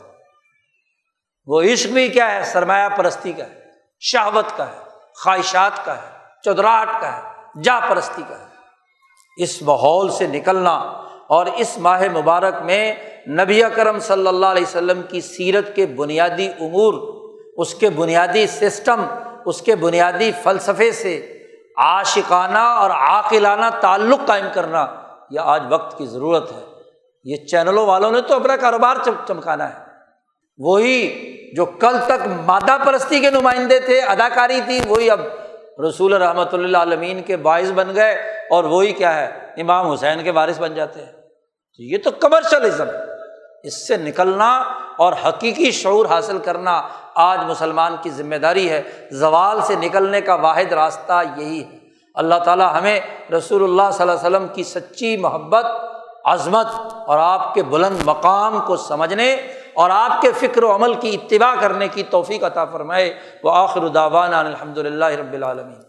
وہ عشق بھی کیا ہے؟ سرمایہ پرستی کا ہے، شہوت کا ہے، خواہشات کا ہے چودراہٹ کا ہے، جا پرستی کا ہے۔ اس ماحول سے نکلنا اور اس ماہ مبارک میں نبی کرم صلی اللہ علیہ وسلم کی سیرت کے بنیادی امور، اس کے بنیادی سسٹم، اس کے بنیادی فلسفے سے عاشقانہ اور عاقلانہ تعلق قائم کرنا یہ آج وقت کی ضرورت ہے۔ یہ چینلوں والوں نے تو اپنا کاروبار چمکانا ہے۔ وہی جو کل تک مادہ پرستی کے نمائندے تھے، اداکاری تھی، وہی اب رسول رحمۃ اللہ عالمین کے باعث بن گئے اور وہی کیا ہے، امام حسین کے بارث بن جاتے ہیں۔ تو یہ تو کمرشلزم ہے۔ اس سے نکلنا اور حقیقی شعور حاصل کرنا آج مسلمان کی ذمہ داری ہے۔ زوال سے نکلنے کا واحد راستہ یہی ہے۔ اللہ تعالیٰ ہمیں رسول اللہ صلی اللہ علیہ وسلم کی سچی محبت، عظمت اور آپ کے بلند مقام کو سمجھنے اور آپ کے فکر و عمل کی اتباع کرنے کی توفیق عطا فرمائے۔ وہ آخر داوان الحمد للہ رب العالمین۔